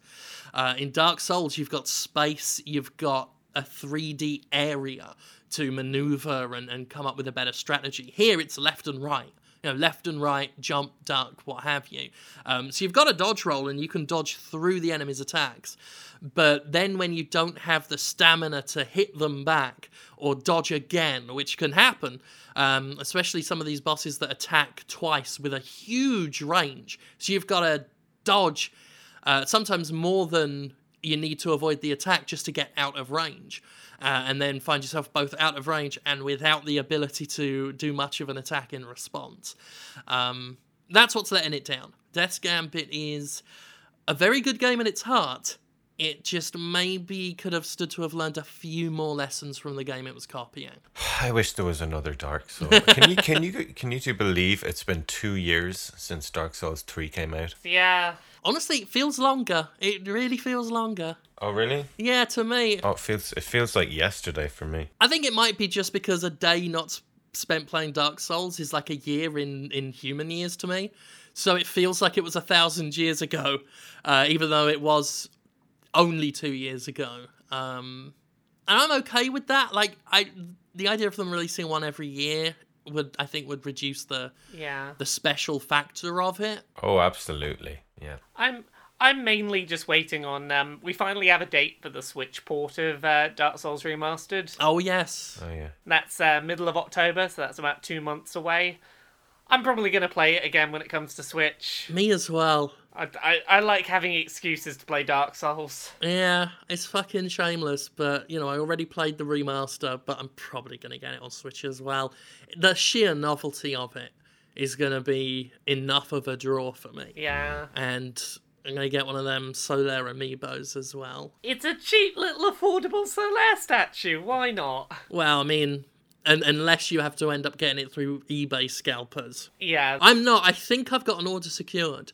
Uh, in Dark Souls, you've got space, you've got a 3D area to maneuver and, and come up with a better strategy. Here, it's left and right you know, left and right, jump, duck, what have you. Um, so you've got a dodge roll and you can dodge through the enemy's attacks. But then when you don't have the stamina to hit them back or dodge again, which can happen, um, especially some of these bosses that attack twice with a huge range. So you've got to dodge uh, sometimes more than you need to avoid the attack just to get out of range uh, and then find yourself both out of range and without the ability to do much of an attack in response. Um, that's what's letting it down. Death's Gambit is a very good game in its heart. It just maybe could have stood to have learned a few more lessons from the game it was copying. I wish there was another Dark Souls. Can you can you can you two believe it's been two years since Dark Souls three came out? Yeah. Honestly, it feels longer. It really feels longer. Oh really? Yeah, to me. Oh, it feels it feels like yesterday for me. I think it might be just because a day not spent playing Dark Souls is like a year in in human years to me. So it feels like it was a thousand years ago, uh, even though it was only two years ago. Um, and I'm okay with that. Like I, the idea of them releasing one every year would I think would reduce the Yeah. the special factor of it. Oh, absolutely. Yeah. I'm I'm mainly just waiting on um we finally have a date for the Switch port of uh, Dark Souls Remastered. Oh yes, Oh yeah. That's uh, middle of October, so that's about 2 months away. I'm probably going to play it again when it comes to Switch. me as well. I, I, I like having excuses to play Dark Souls. Yeah, it's fucking shameless, but you know, I already played the remaster, but I'm probably gonna get it on Switch as well. The sheer novelty of it is gonna be enough of a draw for me. Yeah. And I'm gonna get one of them Solaire amiibos as well. It's a cheap little affordable Solaire statue. Why not? Well, I mean, and unless you have to end up getting it through eBay scalpers. Yeah. I'm not. I think I've got an order secured.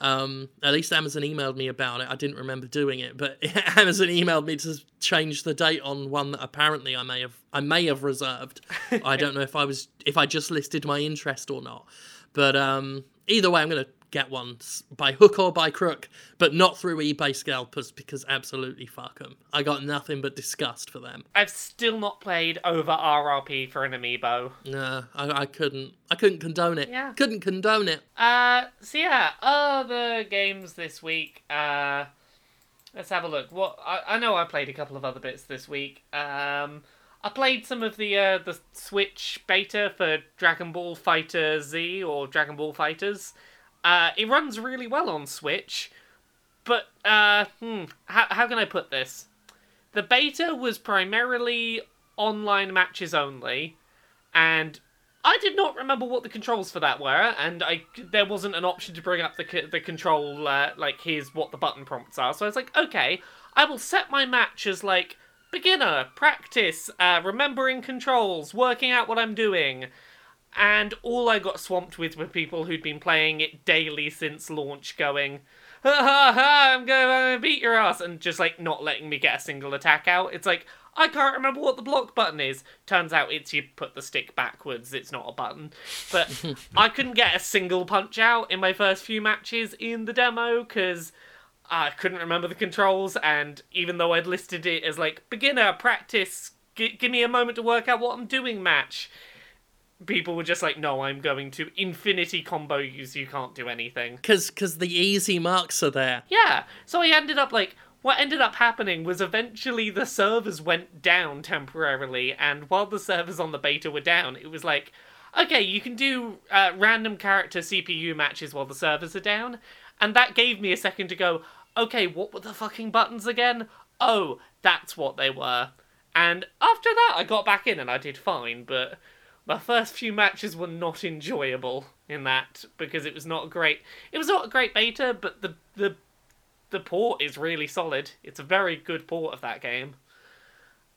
Um, at least Amazon emailed me about it. I didn't remember doing it, but Amazon emailed me to change the date on one that apparently I may have I may have reserved. I don't know if I was if I just listed my interest or not. But um, either way, I'm gonna get one by hook or by crook, but not through eBay scalpers because absolutely fuck them. I got nothing but disgust for them. I've still not played over RRP for an amiibo. No, I, I couldn't. I couldn't condone it. Yeah. Couldn't condone it. Uh, so yeah, other games this week. Uh, let's have a look. What I, I know I played a couple of other bits this week. Um, I played some of the uh, the Switch beta for Dragon Ball Fighter Z or Dragon Ball Fighters. Uh, it runs really well on Switch, but uh, hmm, how how can I put this? The beta was primarily online matches only, and I did not remember what the controls for that were, and I there wasn't an option to bring up the the control uh, like here's what the button prompts are. So I was like, okay, I will set my match as like beginner, practice, uh, remembering controls, working out what I'm doing. And all I got swamped with were people who'd been playing it daily since launch, going, ha ha ha, I'm gonna, I'm gonna beat your ass, and just like not letting me get a single attack out. It's like, I can't remember what the block button is. Turns out it's you put the stick backwards, it's not a button. But I couldn't get a single punch out in my first few matches in the demo because I couldn't remember the controls, and even though I'd listed it as like beginner, practice, g- give me a moment to work out what I'm doing match, people were just like, no, I'm going to infinity combo use, you can't do anything. Because cause the easy marks are there. Yeah, so I ended up like what ended up happening was eventually the servers went down temporarily, and while the servers on the beta were down, it was like, okay, you can do uh, random character CPU matches while the servers are down, and that gave me a second to go, okay, what were the fucking buttons again? Oh, that's what they were. And after that, I got back in and I did fine, but my first few matches were not enjoyable in that because it was not a great. It was not a great beta, but the the the port is really solid. It's a very good port of that game.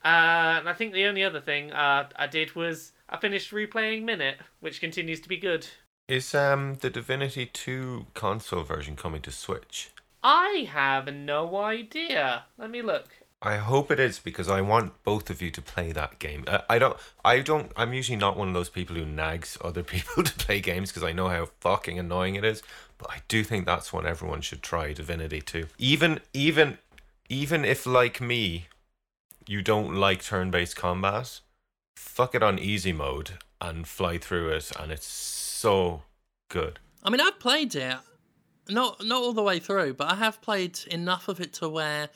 Uh, and I think the only other thing uh, I did was I finished replaying Minit, which continues to be good. Is um the Divinity 2 console version coming to Switch? I have no idea. Let me look. I hope it is because I want both of you to play that game. Uh, I don't. I don't. I'm usually not one of those people who nags other people to play games because I know how fucking annoying it is. But I do think that's one everyone should try. Divinity 2. Even even even if like me, you don't like turn-based combat, fuck it on easy mode and fly through it, and it's so good. I mean, I've played it, not not all the way through, but I have played enough of it to where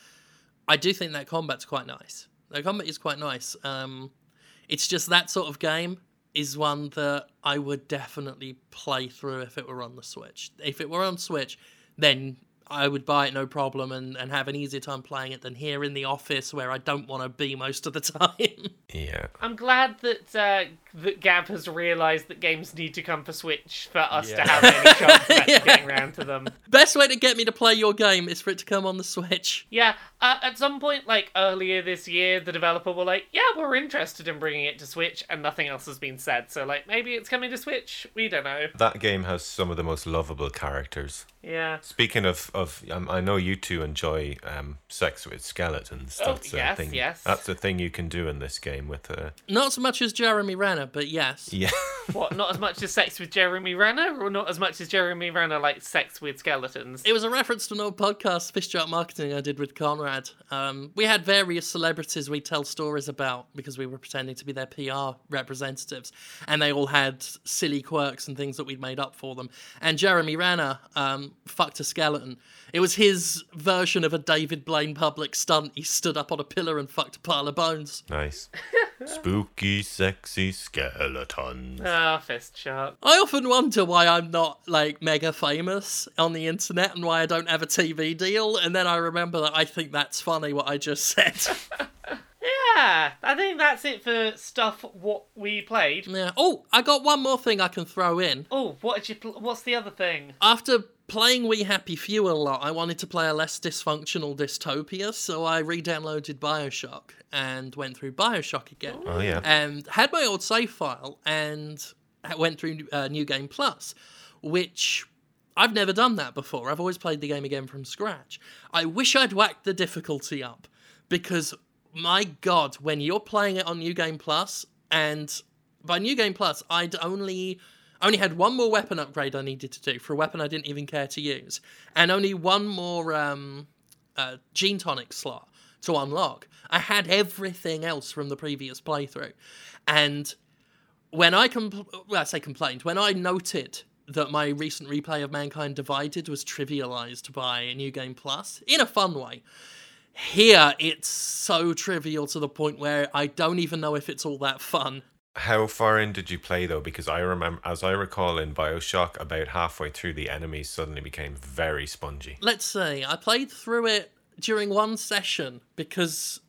I do think that combat's quite nice. The combat is quite nice. Um, it's just that sort of game is one that I would definitely play through if it were on the Switch. If it were on Switch, then I would buy it no problem and, and have an easier time playing it than here in the office where I don't want to be most of the time. Yeah. I'm glad that uh, that Gab has realised that games need to come for Switch for us Yeah. to have any chance of Yeah. getting around to them. Best way to get me to play your game is for it to come on the Switch. Yeah, uh, at some point, like earlier this year, the developer were like, "Yeah, we're interested in bringing it to Switch," and nothing else has been said. So, like, maybe it's coming to Switch. We don't know. That game has some of the most lovable characters. Yeah. Speaking of, of um, I know you two enjoy um, sex with skeletons. Oh, That's a yes, thing. yes. That's a thing you can do in this game with uh, Not so much as Jeremy Renner, but yes. yeah. What? Not as much as sex with Jeremy Renner, or not as much as Jeremy Renner like sex with skeletons? It was a reference to an old podcast, Fist Shark Marketing, I did with Conrad. Um, we had various celebrities we tell stories about because we were pretending to be their PR representatives, and they all had silly quirks and things that we'd made up for them. And Jeremy Renner um, fucked a skeleton. It was his version of a David Blaine public stunt. He stood up on a pillar and fucked a pile of bones. nice. Spooky, sexy skeletons. Ah, fist shark. I often wonder why I'm not like mega famous on the internet and why I don't have a TV deal. And then I remember that I think that's funny what I just said. Yeah, I think that's it for stuff. What we played. yeah. Oh, I got one more thing I can throw in. Oh, what did you? Pl- what's the other thing? After playing We Happy Few a lot, I wanted to play a less dysfunctional dystopia, so I re-downloaded Bioshock and went through Bioshock again. Oh yeah. and had my old save file and went through uh, New Game Plus, which I've never done that before. I've always played the game again from scratch. I wish I'd whacked the difficulty up because my god, when you're playing it on New Game Plus, and by New Game Plus, I'd only only had one more weapon upgrade I needed to do for a weapon I didn't even care to use, and only one more um, uh, gene tonic slot to unlock. I had everything else from the previous playthrough, and when I compl- well, I say complained when I noted that my recent replay of Mankind Divided was trivialized by a New Game Plus in a fun way. Here, it's so trivial to the point where I don't even know if it's all that fun. How far in did you play though? Because I remember, as I recall, in Bioshock, about halfway through, the enemies suddenly became very spongy. Let's see, I played through it during one session because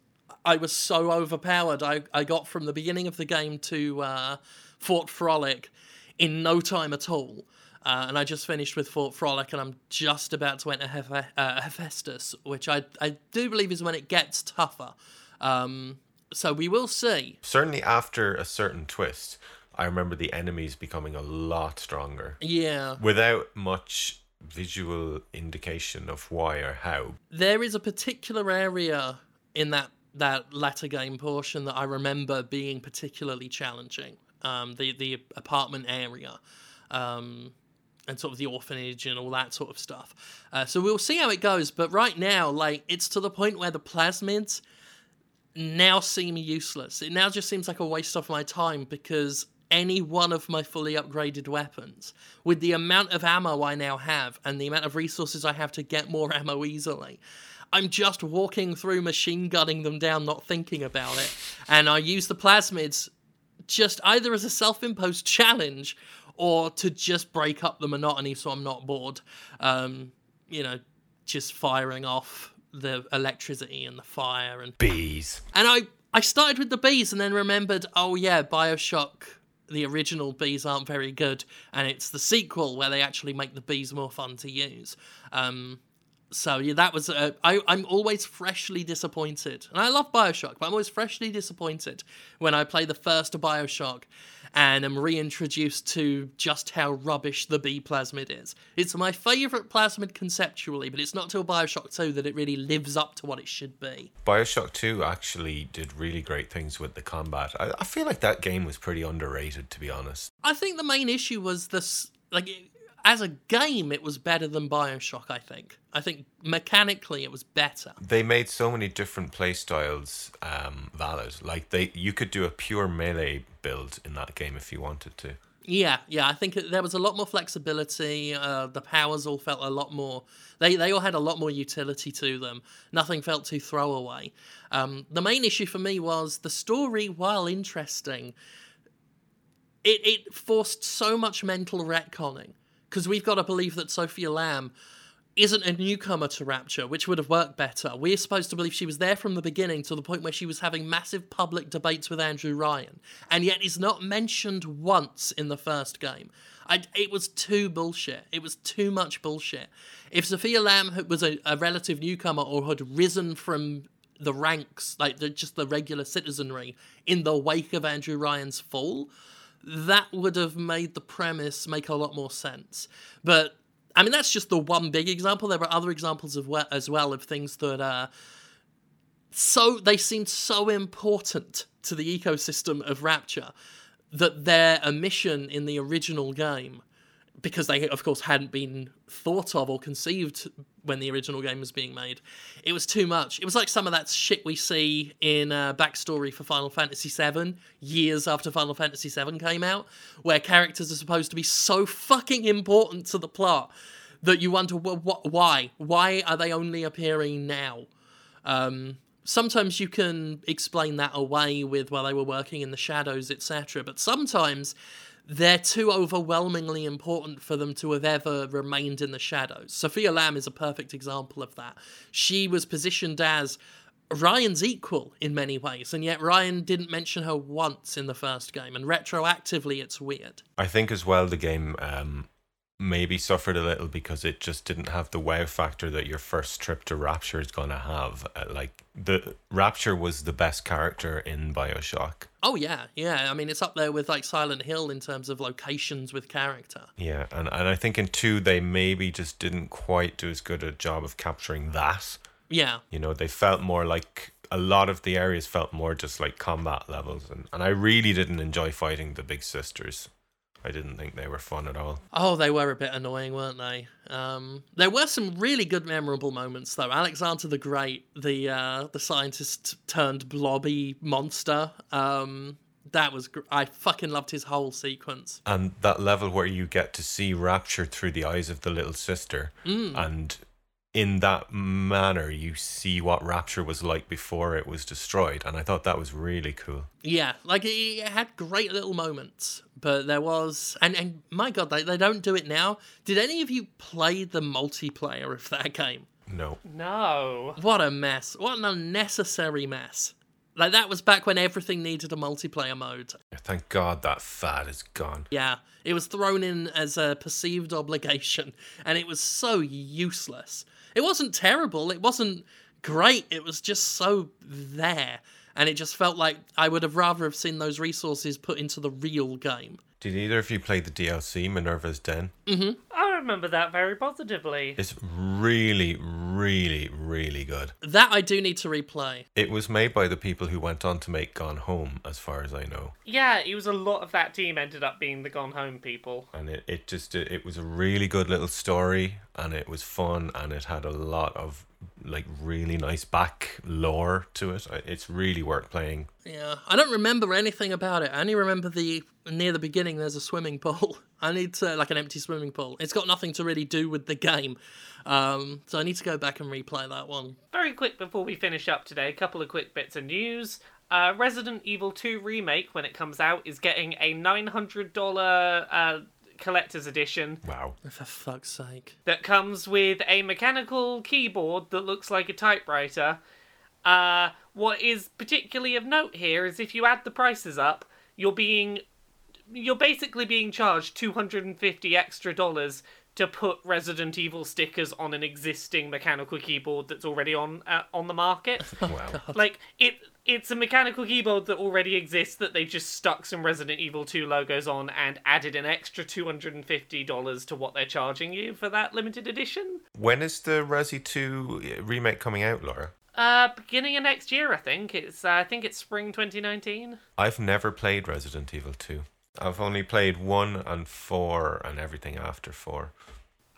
I was so overpowered. I, I got from the beginning of the game to uh, Fort Frolic in no time at all. Uh, and I just finished with Fort Frolic, and I'm just about to enter Heph- uh, Hephaestus, which I, I do believe is when it gets tougher. Um, so we will see. Certainly, after a certain twist, I remember the enemies becoming a lot stronger Yeah. without much visual indication of why or how. there is a particular area in that that latter game portion that I remember being particularly challenging. Um, the the apartment area, um, and sort of the orphanage and all that sort of stuff. Uh, so we'll see how it goes. But right now, like it's to the point where the plasmids now seem useless. It now just seems like a waste of my time because any one of my fully upgraded weapons, with the amount of ammo I now have and the amount of resources I have to get more ammo easily, I'm just walking through machine gunning them down, not thinking about it. And I use the plasmids just either as a self imposed challenge or to just break up the monotony so I'm not bored. Um, you know, just firing off the electricity and the fire and Bees. and I, I started with the bees and then remembered, oh yeah, Bioshock the original bees aren't very good, and it's the sequel where they actually make the bees more fun to use. Um, so yeah, that was. Uh, I I'm always freshly disappointed, and I love Bioshock, but I'm always freshly disappointed when I play the first Bioshock and am reintroduced to just how rubbish the B plasmid is. It's my favourite plasmid conceptually, but it's not till Bioshock 2 that it really lives up to what it should be. Bioshock 2 actually did really great things with the combat. I, I feel like that game was pretty underrated, to be honest. I think the main issue was this, like, as a game, it was better than Bioshock, I think. I think mechanically it was better. They made so many different playstyles um, valid. Like, they you could do a pure melee build in that game if you wanted to. Yeah, yeah, I think it, there was a lot more flexibility. Uh, the powers all felt a lot more. They they all had a lot more utility to them. Nothing felt too throwaway. Um, the main issue for me was the story, while interesting, it it forced so much mental retconning because we've got to believe that Sophia Lamb isn't a newcomer to Rapture, which would have worked better. We're supposed to believe she was there from the beginning to the point where she was having massive public debates with Andrew Ryan, and yet is not mentioned once in the first game. I, it was too bullshit. It was too much bullshit. If Sophia Lamb was a, a relative newcomer or had risen from the ranks, like the, just the regular citizenry, in the wake of Andrew Ryan's fall, that would have made the premise make a lot more sense. But I mean, that's just the one big example. There were other examples of as well of things that are so they seemed so important to the ecosystem of Rapture that their omission in the original game, because they of course hadn't been thought of or conceived when the original game was being made, it was too much. It was like some of that shit we see in uh, backstory for Final Fantasy VII years after Final Fantasy VII came out, where characters are supposed to be so fucking important to the plot that you wonder wh- why, why are they only appearing now? Um, sometimes you can explain that away with well they were working in the shadows etc but sometimes they're too overwhelmingly important for them to have ever remained in the shadows. Sophia lamb is a perfect example of that. She was positioned as ryan's equal in many ways and yet ryan didn't mention her once in the first game and retroactively it's weird. I think as well the game um, maybe suffered a little because it just didn't have the wow factor that your first trip to Rapture is gonna have. Uh, like the Rapture was the best character in Bioshock. oh yeah yeah i mean it's up there with like silent hill in terms of locations with character Yeah, and, and I think in two they maybe just didn't quite do as good a job of capturing that. yeah You know, they felt more like a lot of the areas felt more just like combat levels, and, and I really didn't enjoy fighting the big sisters. I didn't think they were fun at all. Oh, they were a bit annoying, weren't they? Um, there were some really good, memorable moments, though. Alexander the Great, the uh, the scientist turned blobby monster. Um, that was gr- I fucking loved his whole sequence. and that level where you get to see rapture through the eyes of the little sister and in that manner you see what rapture was like before it was destroyed and i thought that was really cool Yeah, like it, it had great little moments, but there was, and and my god, they they don't do it now. Did any of you play the multiplayer of that game? no No. What a mess! What an unnecessary mess. Like that was back when everything needed a multiplayer mode. thank god that fad is gone Yeah, it was thrown in as a perceived obligation, and it was so useless. It wasn't terrible, it wasn't great, it was just so there. And it just felt like I would have rather have seen those resources put into the real game. did either of you play the dlc minerva's den mm-hmm. I remember that very positively. it's really really really good That I do need to replay. it was made by the people who went on to make gone home as far as i know Yeah, it was a lot of that team ended up being the Gone Home people. and it, it just it, it was a really good little story and it was fun and it had a lot of like really nice back lore to it it's really worth playing Yeah, I don't remember anything about it. I only remember the near the beginning. There's a swimming pool. I need to like an empty swimming pool. It's got nothing to really do with the game, um, so I need to go back and replay that one. Very quick before we finish up today, a couple of quick bits of news. Uh, Resident Evil 2 Remake, when it comes out, is getting a $900 uh, collector's edition wow For fuck's sake! that comes with a mechanical keyboard that looks like a typewriter. Uh, what is particularly of note here is if you add the prices up, you're being you're basically being charged 250 extra dollars to put Resident Evil stickers on an existing mechanical keyboard that's already on uh, on the market. Wow. like it it's a mechanical keyboard that already exists that they just stuck some Resident Evil 2 logos on and added an extra $250 to what they're charging you for that limited edition. when is the Resi 2 remake coming out, Laura? Uh beginning of next year I think. It's uh, I think it's spring 2019. I've never played Resident Evil 2. I've only played 1 and 4 and everything after 4.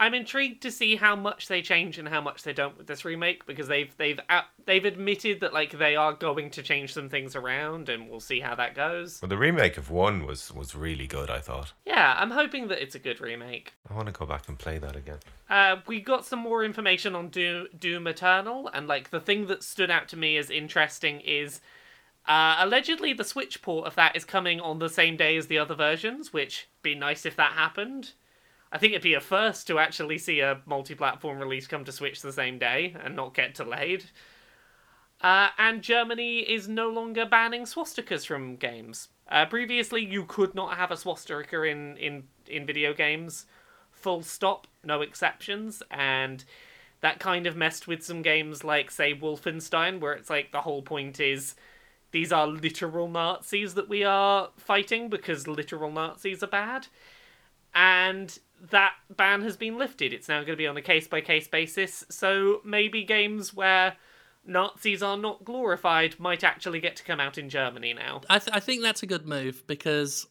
I'm intrigued to see how much they change and how much they don't with this remake because they've they've uh, they've admitted that like they are going to change some things around and we'll see how that goes. Well, the remake of 1 was, was really good, I thought. Yeah, I'm hoping that it's a good remake. I want to go back and play that again. Uh, we got some more information on Doom, Doom Eternal, and like the thing that stood out to me as interesting is uh, allegedly the Switch port of that is coming on the same day as the other versions, which be nice if that happened. I think it'd be a first to actually see a multi-platform release come to Switch the same day and not get delayed. Uh, and Germany is no longer banning swastikas from games. Uh, previously, you could not have a swastika in, in, in video games full stop, no exceptions, and that kind of messed with some games like, say, Wolfenstein, where it's like the whole point is these are literal Nazis that we are fighting because literal Nazis are bad. And that ban has been lifted. It's now going to be on a case by case basis, so maybe games where Nazis are not glorified might actually get to come out in Germany now. I, th- I think that's a good move because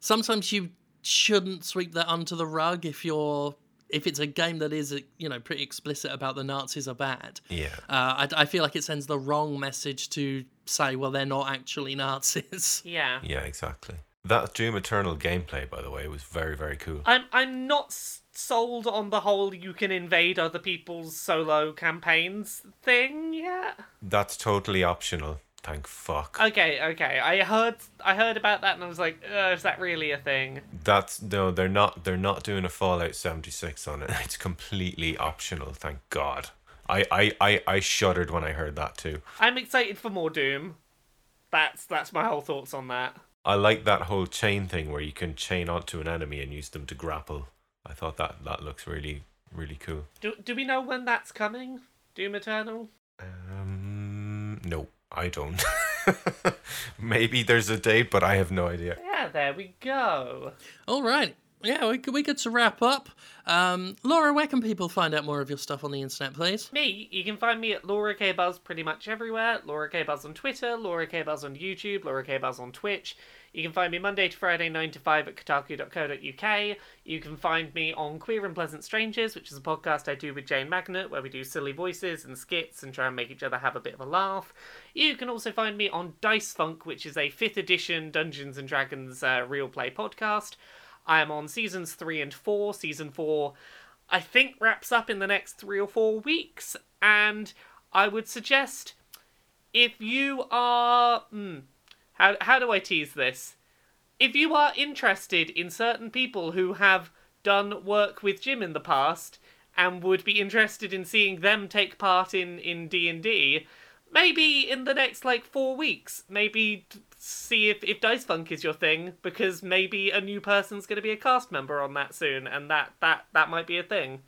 sometimes you shouldn't sweep that under the rug if you're if it's a game that is you know pretty explicit about the Nazis are bad. Yeah. Uh, I, I feel like it sends the wrong message to say, well, they're not actually Nazis. Yeah. Yeah, exactly. That Doom Eternal gameplay, by the way, was very, very cool. I'm I'm not sold on the whole you can invade other people's solo campaigns thing yet. That's totally optional. Thank fuck. Okay, okay. I heard I heard about that and I was like, uh, is that really a thing? That's no, they're not. They're not doing a Fallout seventy six on it. It's completely optional. Thank God. I, I, I, I shuddered when I heard that too. I'm excited for more Doom. That's that's my whole thoughts on that. I like that whole chain thing where you can chain onto an enemy and use them to grapple. I thought that that looks really really cool. Do do we know when that's coming? Doom Eternal? No, I don't. Maybe there's a date, but I have no idea. Yeah, there we go. All right. Yeah, we could, we could to wrap up. Um, Laura, where can people find out more of your stuff on the internet, please? Me, you can find me at Laura K Buzz pretty much everywhere. Laura K Buzz on Twitter, Laura K Buzz on YouTube, Laura K Buzz on Twitch. You can find me Monday to Friday, 9 to 5 at kotaku.co.uk. You can find me on Queer and Pleasant Strangers, which is a podcast I do with Jane Magnet, where we do silly voices and skits and try and make each other have a bit of a laugh. You can also find me on Dice Funk, which is a 5th edition Dungeons and Dragons uh, real play podcast. I am on seasons 3 and 4. Season 4, I think, wraps up in the next three or four weeks, and I would suggest if you are. Hmm, how, how do I tease this? If you are interested in certain people who have done work with Jim in the past and would be interested in seeing them take part in in D&D, maybe in the next like 4 weeks, maybe see if if Dice Funk is your thing because maybe a new person's going to be a cast member on that soon and that that that might be a thing.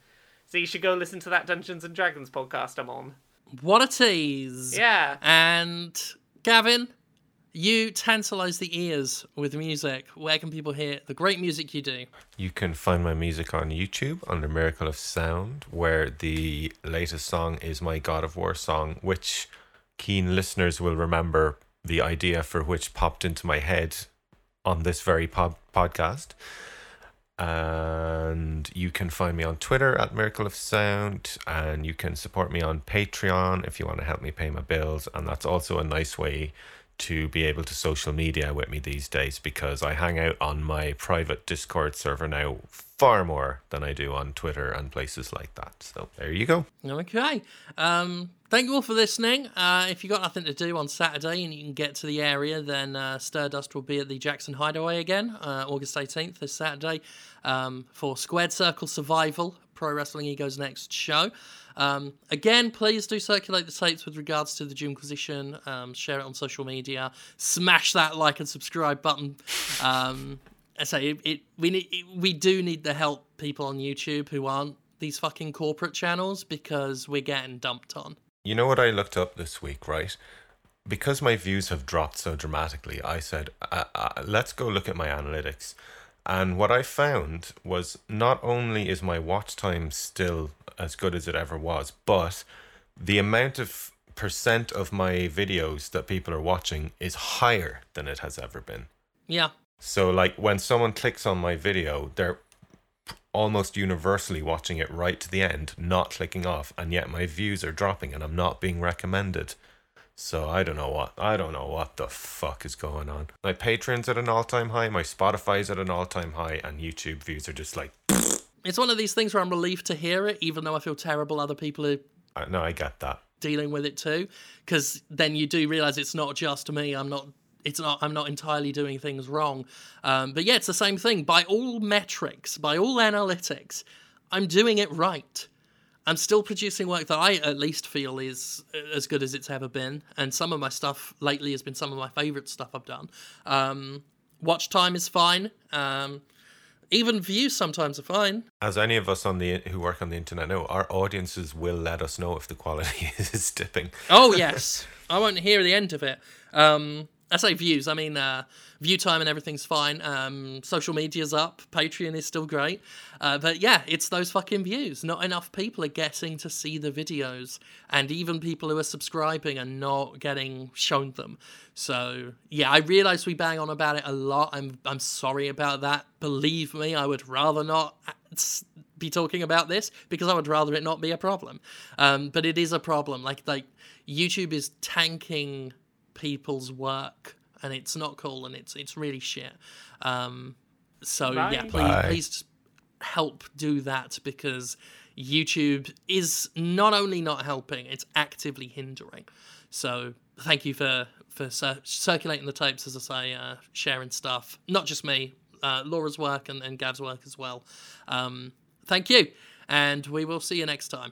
So you should go listen to that Dungeons and Dragons podcast I'm on. What a tease. Yeah. And Gavin, you tantalize the ears with music. Where can people hear the great music you do? You can find my music on YouTube under Miracle of Sound, where the latest song is my God of War song, which keen listeners will remember the idea for which popped into my head on this very pod- podcast. And you can find me on Twitter at Miracle of Sound, and you can support me on Patreon if you want to help me pay my bills. And that's also a nice way to be able to social media with me these days because I hang out on my private Discord server now far more than I do on Twitter and places like that. So there you go. Okay. Um, thank you all for listening. Uh, if you've got nothing to do on Saturday and you can get to the area, then uh, Stardust will be at the Jackson Hideaway again, uh, August 18th, this Saturday, um, for Squared Circle Survival, Pro Wrestling Ego's next show. Um, again, please do circulate the tapes with regards to the Jimquisition. Um, share it on social media. Smash that like and subscribe button. Um, I say it, it we need it, we do need to help people on YouTube who aren't these fucking corporate channels because we're getting dumped on. You know what I looked up this week, right? Because my views have dropped so dramatically, I said, uh, uh, let's go look at my analytics. And what I found was not only is my watch time still as good as it ever was, but the amount of percent of my videos that people are watching is higher than it has ever been. Yeah. So, like, when someone clicks on my video, they're almost universally watching it right to the end, not clicking off, and yet my views are dropping and I'm not being recommended. So I don't know what I don't know what the fuck is going on. My Patreon's at an all-time high, my Spotify's at an all-time high, and YouTube views are just like. It's one of these things where I'm relieved to hear it, even though I feel terrible other people are Uh, no, I get that. dealing with it too, because then you do realize it's not just me. I'm not. It's not. I'm not entirely doing things wrong. Um, but yeah, it's the same thing. By all metrics, by all analytics, I'm doing it right. I'm still producing work that I at least feel is uh, as good as it's ever been, and some of my stuff lately has been some of my favorite stuff I've done. Um, watch time is fine. Um, even views sometimes are fine. As any of us on the who work on the internet know, our audiences will let us know if the quality is dipping. Oh yes, I won't hear the end of it. Um, I say views. I mean, uh, view time and everything's fine. Um, social media's up. Patreon is still great. Uh, but yeah, it's those fucking views. Not enough people are getting to see the videos, and even people who are subscribing are not getting shown them. So yeah, I realise we bang on about it a lot. I'm I'm sorry about that. Believe me, I would rather not be talking about this because I would rather it not be a problem. Um, but it is a problem. Like like YouTube is tanking people's work, and it's not cool, and it's it's really shit. Um, so yeah, please Bye. please help do that because YouTube is not only not helping, it's actively hindering. So thank you for for cir- circulating the tapes, as I say, uh, sharing stuff. Not just me, uh, Laura's work and, and Gav's work as well. Um, thank you, and we will see you next time.